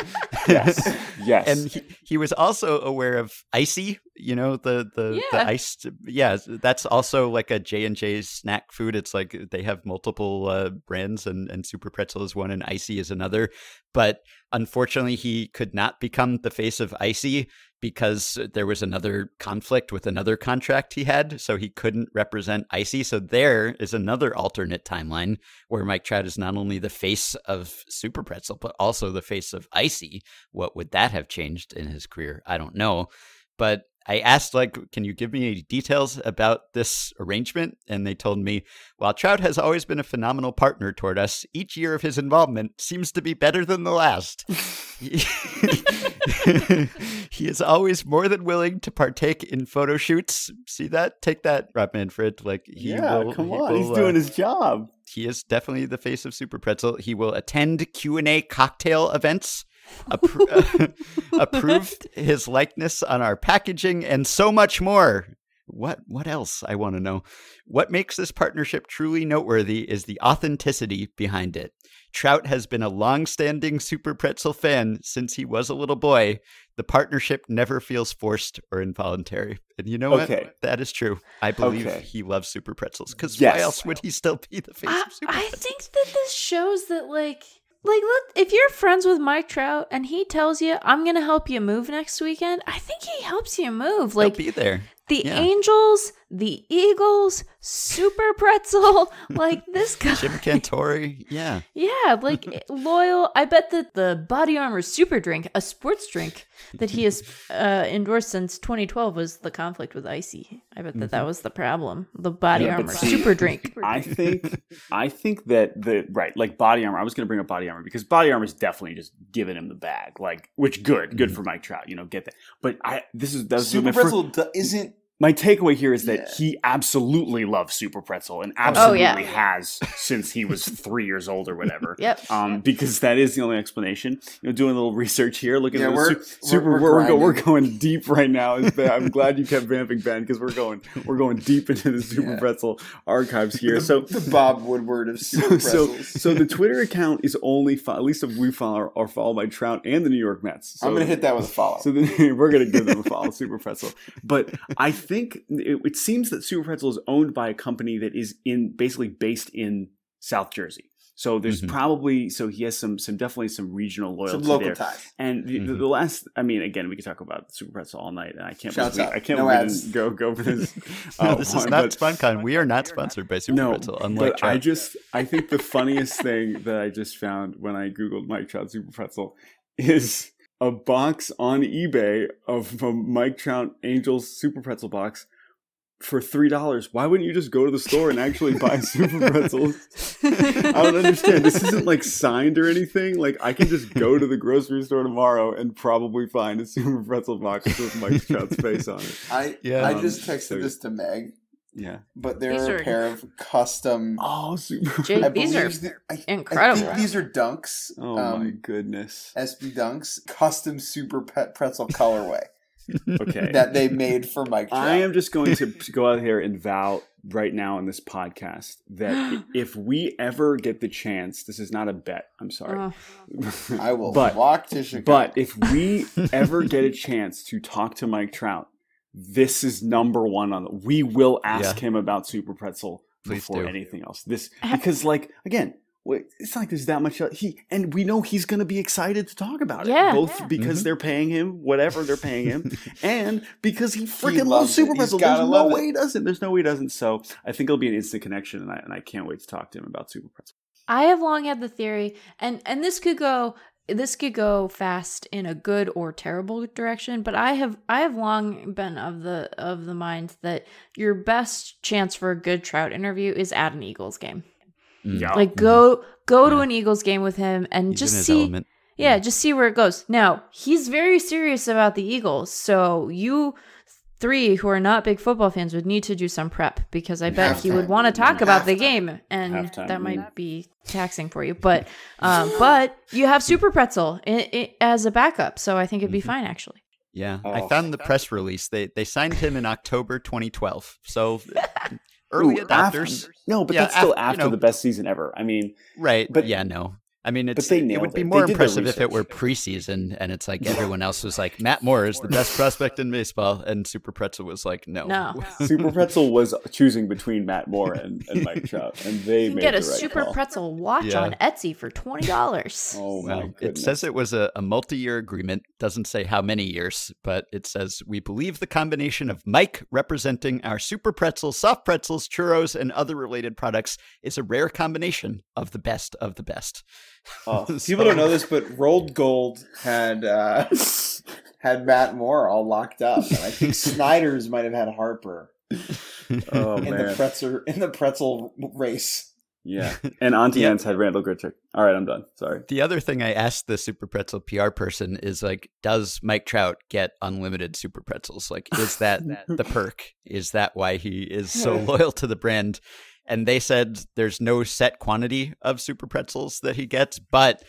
[SPEAKER 5] Yes. Yes.
[SPEAKER 2] and he, he was also aware of ICEE you know the the,
[SPEAKER 3] Yeah.
[SPEAKER 2] the iced yeah that's also like a j&j snack food it's like they have multiple uh, brands and, and super pretzel is one and ICEE is another but unfortunately he could not become the face of ICEE because there was another conflict with another contract he had so he couldn't represent ICEE so there is another alternate timeline where mike trout is not only the face of super pretzel but also the face of ICEE what would that have changed in his career? I don't know. But I asked, like, can you give me any details about this arrangement? And they told me, while Trout has always been a phenomenal partner toward us, each year of his involvement seems to be better than the last. he is always more than willing to partake in photo shoots. See that? Take that, Rob Manfred. Like, he
[SPEAKER 5] yeah,
[SPEAKER 2] will,
[SPEAKER 5] come
[SPEAKER 2] he
[SPEAKER 5] on. He's
[SPEAKER 2] will,
[SPEAKER 5] doing
[SPEAKER 2] uh,
[SPEAKER 5] his job.
[SPEAKER 2] he is definitely the face of Super Pretzel. He will attend Q and A cocktail events, appro- approved his likeness on our packaging, and so much more. What what else? I want to know. What makes this partnership truly noteworthy is the authenticity behind it. Trout has been a long-standing Super Pretzel fan since he was a little boy. The partnership never feels forced or involuntary. And you know
[SPEAKER 5] Okay.
[SPEAKER 2] what? That is true. I believe
[SPEAKER 5] Okay.
[SPEAKER 2] he loves Super Pretzels. Because
[SPEAKER 5] Yes.
[SPEAKER 2] why else would he still be the face
[SPEAKER 3] I,
[SPEAKER 2] of Super
[SPEAKER 3] I
[SPEAKER 2] Pretzels?
[SPEAKER 3] I think that this shows that like like look if you're friends with Mike Trout and he tells you I'm gonna help you move next weekend, I think he helps you move.
[SPEAKER 2] Like,
[SPEAKER 3] He'll
[SPEAKER 2] be there.
[SPEAKER 3] The
[SPEAKER 2] Yeah.
[SPEAKER 3] Angels, the Eagles, Super Pretzel, like this guy.
[SPEAKER 2] Jim Cantore. Yeah.
[SPEAKER 3] Yeah, like eh, loyal. I bet that the Body Armor Super Drink, a sports drink that he has uh, endorsed since 2012, was the conflict with ICEE. I bet that that mm-hmm. was the problem. The Body
[SPEAKER 5] Yeah,
[SPEAKER 3] Armor
[SPEAKER 5] see,
[SPEAKER 3] Super Drink.
[SPEAKER 5] I think I think that the right like body armor. I was going to bring up body armor because body armor is definitely just giving him the bag. Like, which good, good mm-hmm. for Mike Trout. You know, get that. But I this is that was
[SPEAKER 4] Super
[SPEAKER 5] my, fir-
[SPEAKER 4] Pretzel isn't.
[SPEAKER 5] My takeaway here is that
[SPEAKER 4] Yeah.
[SPEAKER 5] he absolutely loves Super Pretzel and
[SPEAKER 3] Oh,
[SPEAKER 5] absolutely
[SPEAKER 3] yeah.
[SPEAKER 5] has since he was three years old or whatever.
[SPEAKER 3] Yep.
[SPEAKER 5] Um, because that is the only explanation. You know, doing a little research here, looking
[SPEAKER 4] Yeah,
[SPEAKER 5] at
[SPEAKER 4] we're-
[SPEAKER 5] su-
[SPEAKER 4] we're-
[SPEAKER 5] super.
[SPEAKER 4] we're
[SPEAKER 5] We're, go, we're going deep right now. I'm glad you kept vamping Ben because we're going we're going deep into the Super. Pretzel archives here. So
[SPEAKER 4] the Bob Woodward of Super
[SPEAKER 5] so,
[SPEAKER 4] Pretzels.
[SPEAKER 5] so the Twitter account is only fo- at least if we follow are followed by Trout and the New York Mets. So,
[SPEAKER 4] I'm gonna hit that with a follow.
[SPEAKER 5] So then we're gonna give them a follow, Super Pretzel. But I think it, it seems that Super Pretzel is owned by a company that is in basically based in South Jersey. So there's
[SPEAKER 2] Mhm.
[SPEAKER 5] probably so he has some some definitely some regional loyalty
[SPEAKER 4] Some local
[SPEAKER 5] there.
[SPEAKER 4] ties.
[SPEAKER 5] And the, the,
[SPEAKER 2] Mhm.
[SPEAKER 5] the last, I mean, again, we could talk about Super Pretzel all night, and I can't.
[SPEAKER 4] Shouts
[SPEAKER 5] believe we,
[SPEAKER 4] out.
[SPEAKER 5] I can't
[SPEAKER 4] No
[SPEAKER 5] believe
[SPEAKER 4] ads.
[SPEAKER 5] go go for this.
[SPEAKER 2] No,
[SPEAKER 5] uh,
[SPEAKER 2] this is not
[SPEAKER 5] but-
[SPEAKER 2] SpunCon. We are not sponsored by Super
[SPEAKER 5] no,
[SPEAKER 2] Pretzel, unlike
[SPEAKER 5] but I just I think the funniest thing that I just found when I googled Mike Trout Super Pretzel is a box on eBay of a Mike Trout Angels Super Pretzel box for three dollars. Why wouldn't you just go to the store and actually buy Super Pretzels? I don't understand. This isn't like signed or anything. Like I can just go to the grocery store tomorrow and probably find a Super Pretzel box with Mike Trout's face on it.
[SPEAKER 4] I
[SPEAKER 2] Yeah.
[SPEAKER 4] I
[SPEAKER 5] Um,
[SPEAKER 4] just texted
[SPEAKER 5] so-
[SPEAKER 4] this to Meg,
[SPEAKER 5] Yeah.
[SPEAKER 4] but there
[SPEAKER 3] These
[SPEAKER 4] are
[SPEAKER 3] are-
[SPEAKER 4] a pair of custom.
[SPEAKER 5] Oh, Super.
[SPEAKER 3] Jake,
[SPEAKER 4] I
[SPEAKER 3] these are
[SPEAKER 4] believe th- I- I
[SPEAKER 3] incredible.
[SPEAKER 4] think these are Dunks.
[SPEAKER 5] Oh my
[SPEAKER 4] um,
[SPEAKER 5] goodness.
[SPEAKER 4] SB Dunks, custom Super Pet Pretzel colorway
[SPEAKER 5] Okay.
[SPEAKER 4] that they made for Mike. Trout.
[SPEAKER 5] I am just going to go out here and vow right now in this podcast that if we ever get the chance, this is not a bet. I'm sorry.
[SPEAKER 3] Oh,
[SPEAKER 4] I will
[SPEAKER 5] But
[SPEAKER 4] walk to Chicago.
[SPEAKER 5] but if we ever get a chance to talk to Mike Trout, this is number one on the. We will ask him about Super Pretzel
[SPEAKER 2] Please
[SPEAKER 5] before
[SPEAKER 2] do.
[SPEAKER 5] anything else. This because like again. It's not like there's that much he and we know he's going to be excited to talk about it.
[SPEAKER 3] Yeah.
[SPEAKER 5] both
[SPEAKER 3] Yeah.
[SPEAKER 5] because
[SPEAKER 2] Mhm.
[SPEAKER 5] they're paying him whatever they're paying him, and because he freaking
[SPEAKER 4] loves
[SPEAKER 5] loves. Super Pretzel. There's
[SPEAKER 4] love
[SPEAKER 5] no
[SPEAKER 4] it.
[SPEAKER 5] way he doesn't. There's no way he doesn't. So I think it'll be an instant connection, and I and I can't wait to talk to him about Super Pretzel.
[SPEAKER 3] I have long had the theory, and and this could go this could go fast in a good or terrible direction, but I have I have long been of the of the mind that your best chance for a good Trout interview is at an Eagles game.
[SPEAKER 2] Mm.
[SPEAKER 5] Yeah.
[SPEAKER 3] Like go go to an Eagles game with him and
[SPEAKER 2] He's
[SPEAKER 3] just see
[SPEAKER 2] element.
[SPEAKER 3] yeah, just see where it goes. Now, he's very serious about the Eagles, so you three who are not big football fans would need to do some prep because I bet he would want to talk about the game, and
[SPEAKER 5] Halftime,
[SPEAKER 3] that might be taxing for you. But um, but you have Super Pretzel i i as a backup, so I think it'd be
[SPEAKER 2] Mhm.
[SPEAKER 3] fine actually.
[SPEAKER 2] Yeah,
[SPEAKER 5] Oh.
[SPEAKER 2] I found the press release. They they signed him in October 2012. So early
[SPEAKER 5] Ooh,
[SPEAKER 2] adopters,
[SPEAKER 5] after- no, but
[SPEAKER 2] Yeah,
[SPEAKER 5] that's still
[SPEAKER 2] af- you
[SPEAKER 5] after
[SPEAKER 2] know-
[SPEAKER 5] the best season ever. I mean,
[SPEAKER 2] right?
[SPEAKER 5] But-
[SPEAKER 2] But yeah, no. I mean, it's it would be
[SPEAKER 5] it.
[SPEAKER 2] more
[SPEAKER 5] They did their
[SPEAKER 2] impressive if it were preseason, and it's like everyone else was like Matt Moore is the best prospect in baseball, and Super Pretzel was like no,
[SPEAKER 3] No.
[SPEAKER 5] Super Pretzel was choosing between Matt Moore and, and Mike Trout, and they
[SPEAKER 3] You can
[SPEAKER 5] made
[SPEAKER 3] get
[SPEAKER 5] the
[SPEAKER 3] a
[SPEAKER 5] right
[SPEAKER 3] Super
[SPEAKER 5] call.
[SPEAKER 3] Pretzel watch
[SPEAKER 2] Yeah.
[SPEAKER 3] on Etsy for twenty dollars.
[SPEAKER 5] Oh my
[SPEAKER 2] Well,
[SPEAKER 5] goodness!
[SPEAKER 2] it says it was a, a multi-year agreement. Doesn't say how many years, but it says we believe the combination of Mike representing our super pretzels, soft pretzels, churros, and other related products is a rare combination of the best of the best.
[SPEAKER 4] Oh,
[SPEAKER 2] So-
[SPEAKER 4] people don't know this, but Rolled Gold had uh, had Matt Moore all locked up, and I think Snyder's might have had Harper
[SPEAKER 5] Oh
[SPEAKER 4] in the pretzel in the pretzel race.
[SPEAKER 5] yeah. And Auntie
[SPEAKER 2] Yeah.
[SPEAKER 5] Anne's had Randal Grichuk. All right, I'm done. Sorry.
[SPEAKER 2] The other thing I asked the Super Pretzel PR person is like, does Mike Trout get unlimited Super Pretzels? Like, is that the perk? Is that why he is so loyal to the brand? And they said there's no set quantity of Super Pretzels that he gets, but,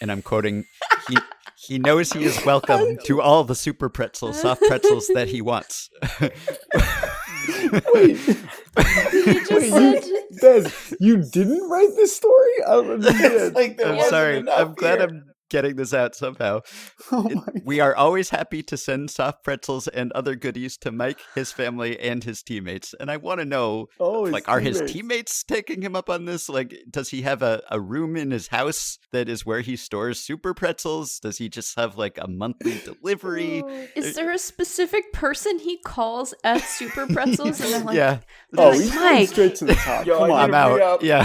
[SPEAKER 2] and I'm quoting, he he knows he is welcome to all the Super Pretzels, soft pretzels that he wants.
[SPEAKER 5] Wait, wait, you, Bez, you didn't write this story? I don't understand.
[SPEAKER 4] like
[SPEAKER 2] I'm sorry. I'm glad
[SPEAKER 4] here.
[SPEAKER 2] I'm getting this out somehow.
[SPEAKER 5] Oh
[SPEAKER 2] It- we are always happy to send soft pretzels and other goodies to Mike, his family, and his teammates. And I want to know,
[SPEAKER 5] Oh, his
[SPEAKER 2] like, are his
[SPEAKER 5] teammates.
[SPEAKER 2] teammates taking him up on this? Like, does he have a, a room in his house that is where he stores super pretzels? Does he just have like a monthly delivery? Oh.
[SPEAKER 3] Is there a specific person he calls at Super Pretzels? And then like,
[SPEAKER 2] yeah.
[SPEAKER 5] Oh,
[SPEAKER 3] Like,
[SPEAKER 5] he's going
[SPEAKER 3] Mike.
[SPEAKER 5] straight to the top.
[SPEAKER 4] Yo,
[SPEAKER 5] Come on.
[SPEAKER 2] I'm out.
[SPEAKER 4] re-up.
[SPEAKER 2] Yeah.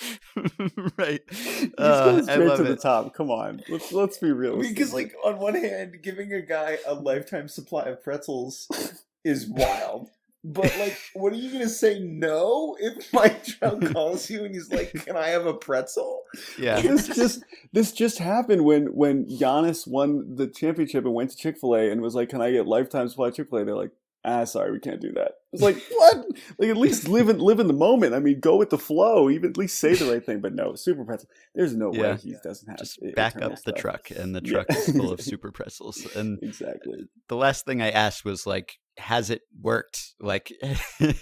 [SPEAKER 4] I need to re-up.
[SPEAKER 5] he's going,
[SPEAKER 2] right.
[SPEAKER 5] he's
[SPEAKER 2] Uh,
[SPEAKER 5] going
[SPEAKER 2] I
[SPEAKER 5] straight
[SPEAKER 2] love
[SPEAKER 5] to the top. Come on. Let's let's be real.
[SPEAKER 4] Because, like, on one hand, giving a guy a lifetime supply of pretzels is wild. But, like, what are you going to say no if Mike Trout calls you and he's like, Can I have a pretzel?
[SPEAKER 2] Yeah.
[SPEAKER 5] this just this just happened when when Giannis won the championship and went to Chick Fil A and was like, "Can I get lifetime supply of Chick Fil A?" They're like, "Ah, sorry, we can't do that." It's like what? Like at least live in live in the moment. I mean, go with the flow. Even at least say the right thing. But no, super pretzel. There's no
[SPEAKER 2] Yeah.
[SPEAKER 5] way he doesn't have
[SPEAKER 2] Just back up the
[SPEAKER 5] stuff.
[SPEAKER 2] truck, and the
[SPEAKER 5] Yeah.
[SPEAKER 2] truck is full of super pretzels. And
[SPEAKER 5] Exactly.
[SPEAKER 2] the last thing I asked was like, has it worked? Like,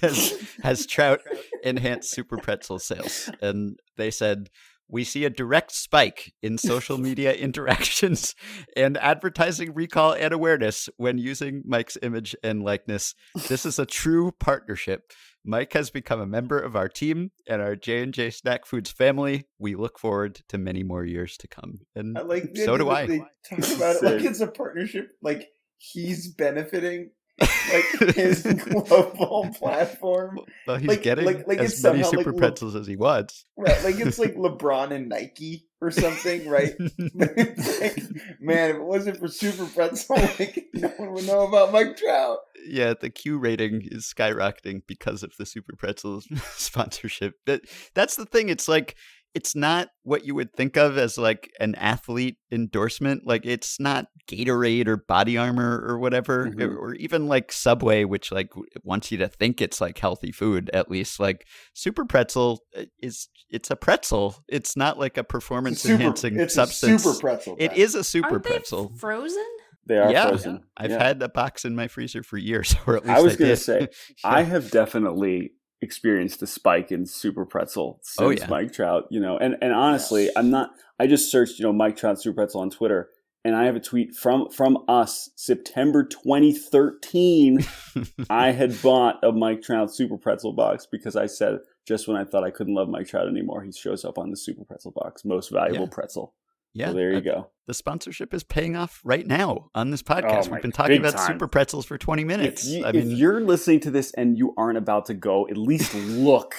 [SPEAKER 2] has, has Trout enhanced super pretzel sales? And they said, we see a direct spike in social media interactions and advertising recall and awareness when using Mike's image and likeness. This is a true partnership. Mike has become a member of our team and our J&J Snack Foods family. We look forward to many more years to come. And
[SPEAKER 4] I like
[SPEAKER 2] so do I.
[SPEAKER 4] They talk about it like it's a partnership. Like, he's benefiting like his global platform.
[SPEAKER 2] Well, he's
[SPEAKER 4] Like-
[SPEAKER 2] getting
[SPEAKER 4] like- like
[SPEAKER 2] as many
[SPEAKER 4] like,
[SPEAKER 2] super
[SPEAKER 4] look-
[SPEAKER 2] pretzels as he wants.
[SPEAKER 4] Right, like it's like LeBron and Nike or something, right? Like, man, if it wasn't for Super Pretzel, like no one would know about Mike Trout.
[SPEAKER 2] yeah, the Q rating is skyrocketing because of the Super Pretzels sponsorship. But that's the thing. It's like it's not what you would think of as like an athlete endorsement. Like it's not Gatorade or Body Armor or whatever,
[SPEAKER 5] Mhm.
[SPEAKER 2] or, or even like Subway, which like wants you to think it's like healthy food. At least like Super Pretzel uh, is it's a pretzel. It's not like a performance
[SPEAKER 4] Super,
[SPEAKER 2] enhancing
[SPEAKER 4] it's
[SPEAKER 2] substance.
[SPEAKER 4] a Super Pretzel.
[SPEAKER 2] It
[SPEAKER 4] guys.
[SPEAKER 2] a super
[SPEAKER 3] Aren't they
[SPEAKER 2] pretzel.
[SPEAKER 3] frozen?
[SPEAKER 5] They are
[SPEAKER 2] Yeah.
[SPEAKER 5] frozen.
[SPEAKER 2] I've
[SPEAKER 5] Yeah.
[SPEAKER 2] had a box in my freezer for years, or at least
[SPEAKER 5] I was
[SPEAKER 2] gonna
[SPEAKER 5] gonna say, I have definitely experienced a spike in super pretzel oh, since
[SPEAKER 2] Oh, yeah.
[SPEAKER 5] Mike Trout, you know, and, and honestly. I'm not, I just searched, you know, Mike Trout super pretzel on Twitter and I have a tweet from, from us, September 2013. I had bought a Mike Trout super pretzel box because I said, just when I thought I couldn't love Mike Trout anymore, he shows up on the super pretzel box, most valuable
[SPEAKER 2] Yeah.
[SPEAKER 5] pretzel.
[SPEAKER 2] Yeah,
[SPEAKER 5] so there you
[SPEAKER 2] uh,
[SPEAKER 5] go.
[SPEAKER 2] The sponsorship is paying off right now on this podcast.
[SPEAKER 5] Oh
[SPEAKER 2] We've been talking about
[SPEAKER 5] time.
[SPEAKER 2] super pretzels for 20 minutes.
[SPEAKER 5] If, you,
[SPEAKER 2] I mean,
[SPEAKER 5] if you're listening to this and you aren't about to go, at least look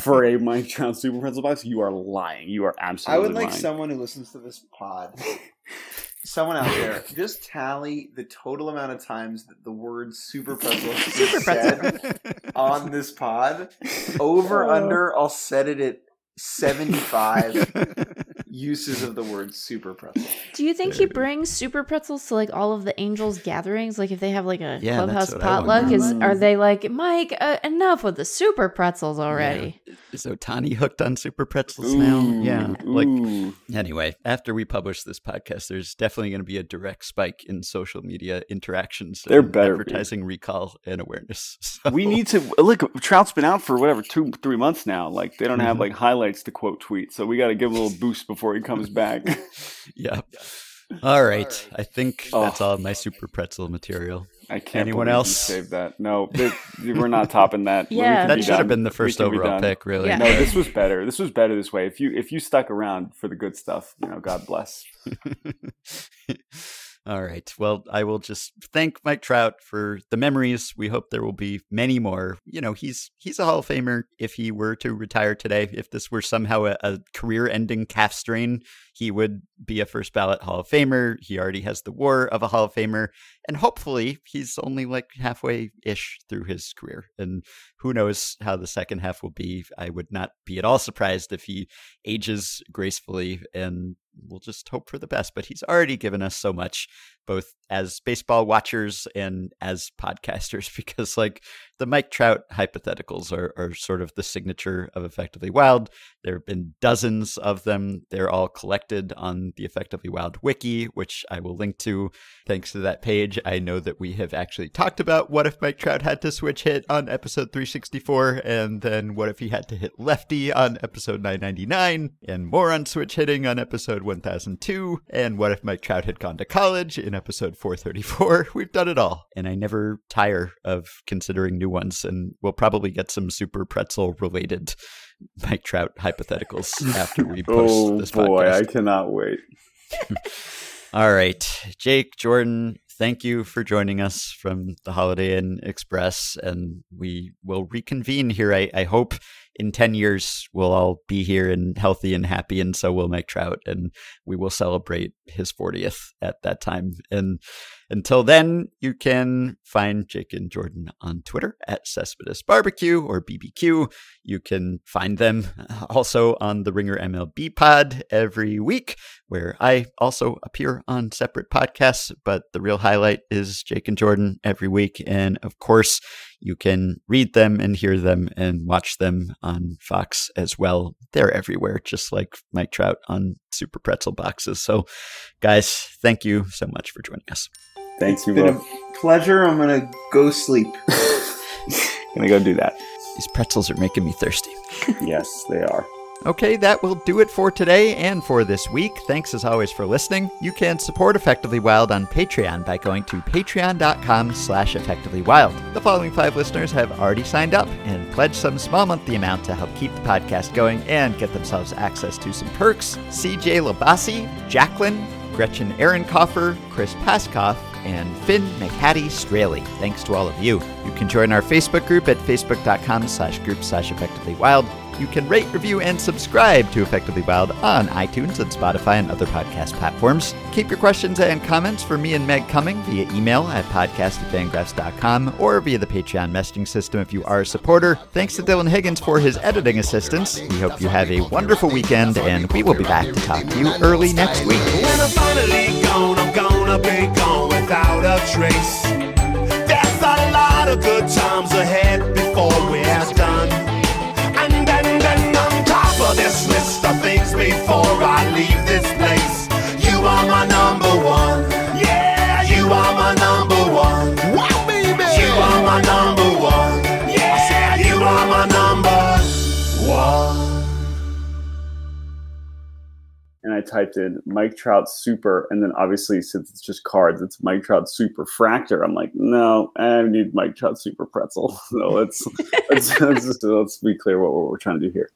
[SPEAKER 5] for a Mike Trout Super Pretzel box. You are lying. You are absolutely I
[SPEAKER 4] would like
[SPEAKER 5] lying.
[SPEAKER 4] someone who listens to this pod, someone out there, just tally the total amount of times that the word Super Pretzel is
[SPEAKER 3] Super pretzel.
[SPEAKER 4] said on this pod. Over
[SPEAKER 5] Oh.
[SPEAKER 4] under, I'll set it at seventy-five uses of the word Super Pretzel.
[SPEAKER 3] Do you think he brings super pretzels to like all of the angels gatherings? Like if they have like a
[SPEAKER 2] Yeah,
[SPEAKER 3] clubhouse
[SPEAKER 2] what I
[SPEAKER 3] potluck,
[SPEAKER 2] wonder.
[SPEAKER 3] is are they like Mike? Uh, enough with the super pretzels already.
[SPEAKER 2] is Ohtani hooked on super pretzels now?
[SPEAKER 5] Ooh,
[SPEAKER 2] Yeah. Like,
[SPEAKER 5] ooh.
[SPEAKER 2] anyway, after we publish this podcast, there's definitely going to be a direct spike in social media interactions.
[SPEAKER 5] There
[SPEAKER 2] and
[SPEAKER 5] better be.
[SPEAKER 2] advertising recall and awareness. So-
[SPEAKER 5] we need to look. Trout's been out for whatever two, three months now. Like they don't have
[SPEAKER 2] Mhm.
[SPEAKER 5] like highlights to quote tweet, so we got to give him a little boost before he comes back.
[SPEAKER 2] yeah. All right. I think
[SPEAKER 5] Oh.
[SPEAKER 2] that's all my super pretzel material.
[SPEAKER 5] I can't.
[SPEAKER 2] Anyone else?
[SPEAKER 5] save that? No, th- we're not topping that.
[SPEAKER 3] Yeah.
[SPEAKER 2] That
[SPEAKER 5] be
[SPEAKER 2] should have been the first
[SPEAKER 5] can be
[SPEAKER 2] overall pick, really.
[SPEAKER 3] Yeah.
[SPEAKER 5] No, this was better. This was better this way. If you if you stuck around for the good stuff, you know, God bless.
[SPEAKER 2] All right. Well, I will just thank Mike Trout for the memories. We hope there will be many more. You know, he's he's a Hall of Famer if he were to retire today. If this were somehow a, a career-ending calf strain, he would be a first ballot Hall of Famer. He already has the war of a Hall of Famer, and hopefully he's only like halfway ish through his career. And who knows how the second half will be? I would not be at all surprised if he ages gracefully and we'll just hope for the best. But he's already given us so much both as baseball watchers and as podcasters because like the Mike Trout hypotheticals are, are sort of the signature of Effectively Wild. There have been dozens of them. They're all collected on the Effectively Wild wiki, which I will link to. Thanks to that page, I know that we have actually talked about what if Mike Trout had to switch hit on episode 364, and then what if he had to hit lefty on episode 999, and more on switch hitting on episode 1002, and what if Mike Trout had gone to college in episode 434. We've done it all, and I never tire of considering new ones, and we'll probably get some super pretzel related Mike Trout hypotheticals after we post
[SPEAKER 5] oh
[SPEAKER 2] this podcast. Oh boy.
[SPEAKER 5] I cannot wait.
[SPEAKER 2] All right, Jake, Jordan, thank you for joining us from the Holiday Inn Express, and we will reconvene here. I, I hope in 10 years we'll all be here and healthy and happy, and so we'll Mike Trout, and we will celebrate his 40th at that time. And until then, you can find Jake and Jordan on Twitter at Cespedes Barbecue or BBQ. You can find them also on the Ringer MLB pod every week, where I also appear on separate podcasts, but the real highlight is Jake and Jordan every week. And of course, you can read them and hear them and watch them on Fox as well. They're everywhere, just like Mike Trout on Super Pretzel boxes. So, guys, thank you so much for joining us.
[SPEAKER 5] Thank
[SPEAKER 4] It's
[SPEAKER 5] you
[SPEAKER 4] been
[SPEAKER 5] both.
[SPEAKER 4] a pleasure. I'm gonna go sleep.
[SPEAKER 5] Gonna go do that.
[SPEAKER 2] These pretzels are making me thirsty.
[SPEAKER 5] yes, they are.
[SPEAKER 2] Okay, that will do it for today and for this week. Thanks as always for listening. You can support Effectively Wild on Patreon by going to patreon.com slash effectivelywild. The following five listeners have already signed up and pledged some small monthly amount to help keep the podcast going and get themselves access to some perks. CJ Labasi, Jacqueline, Gretchen Ehrenkoffer, Chris Paskoff, and Finn McHattie Straley. Thanks to all of you. You can join our Facebook group at facebook.com slash group slash effectively wild. You can rate, review, and subscribe to Effectively Wild on iTunes and Spotify and other podcast platforms. Keep your questions and comments for me and Meg coming via email at podcast podcast@fangraphs.com or via the Patreon messaging system if you are a supporter. Thanks to Dylan Higgins for his editing assistance. We hope you have a wonderful weekend, and we will be back to talk to you early next week.
[SPEAKER 6] When I'm finally gone, I'm gonna be gone without a trace. A lot of good times ahead before I leave this place, you are my number one. Yeah, you are my number one. Wow, baby. You are my number one. Yeah, you are my number one.
[SPEAKER 5] And I typed in Mike Trout Super, and then obviously since it's just cards, it's Mike Trout Super Fractor. I'm like, no, I need Mike Trout Super Pretzel. So let's let's let's, just, let's be clear what what we're trying to do here.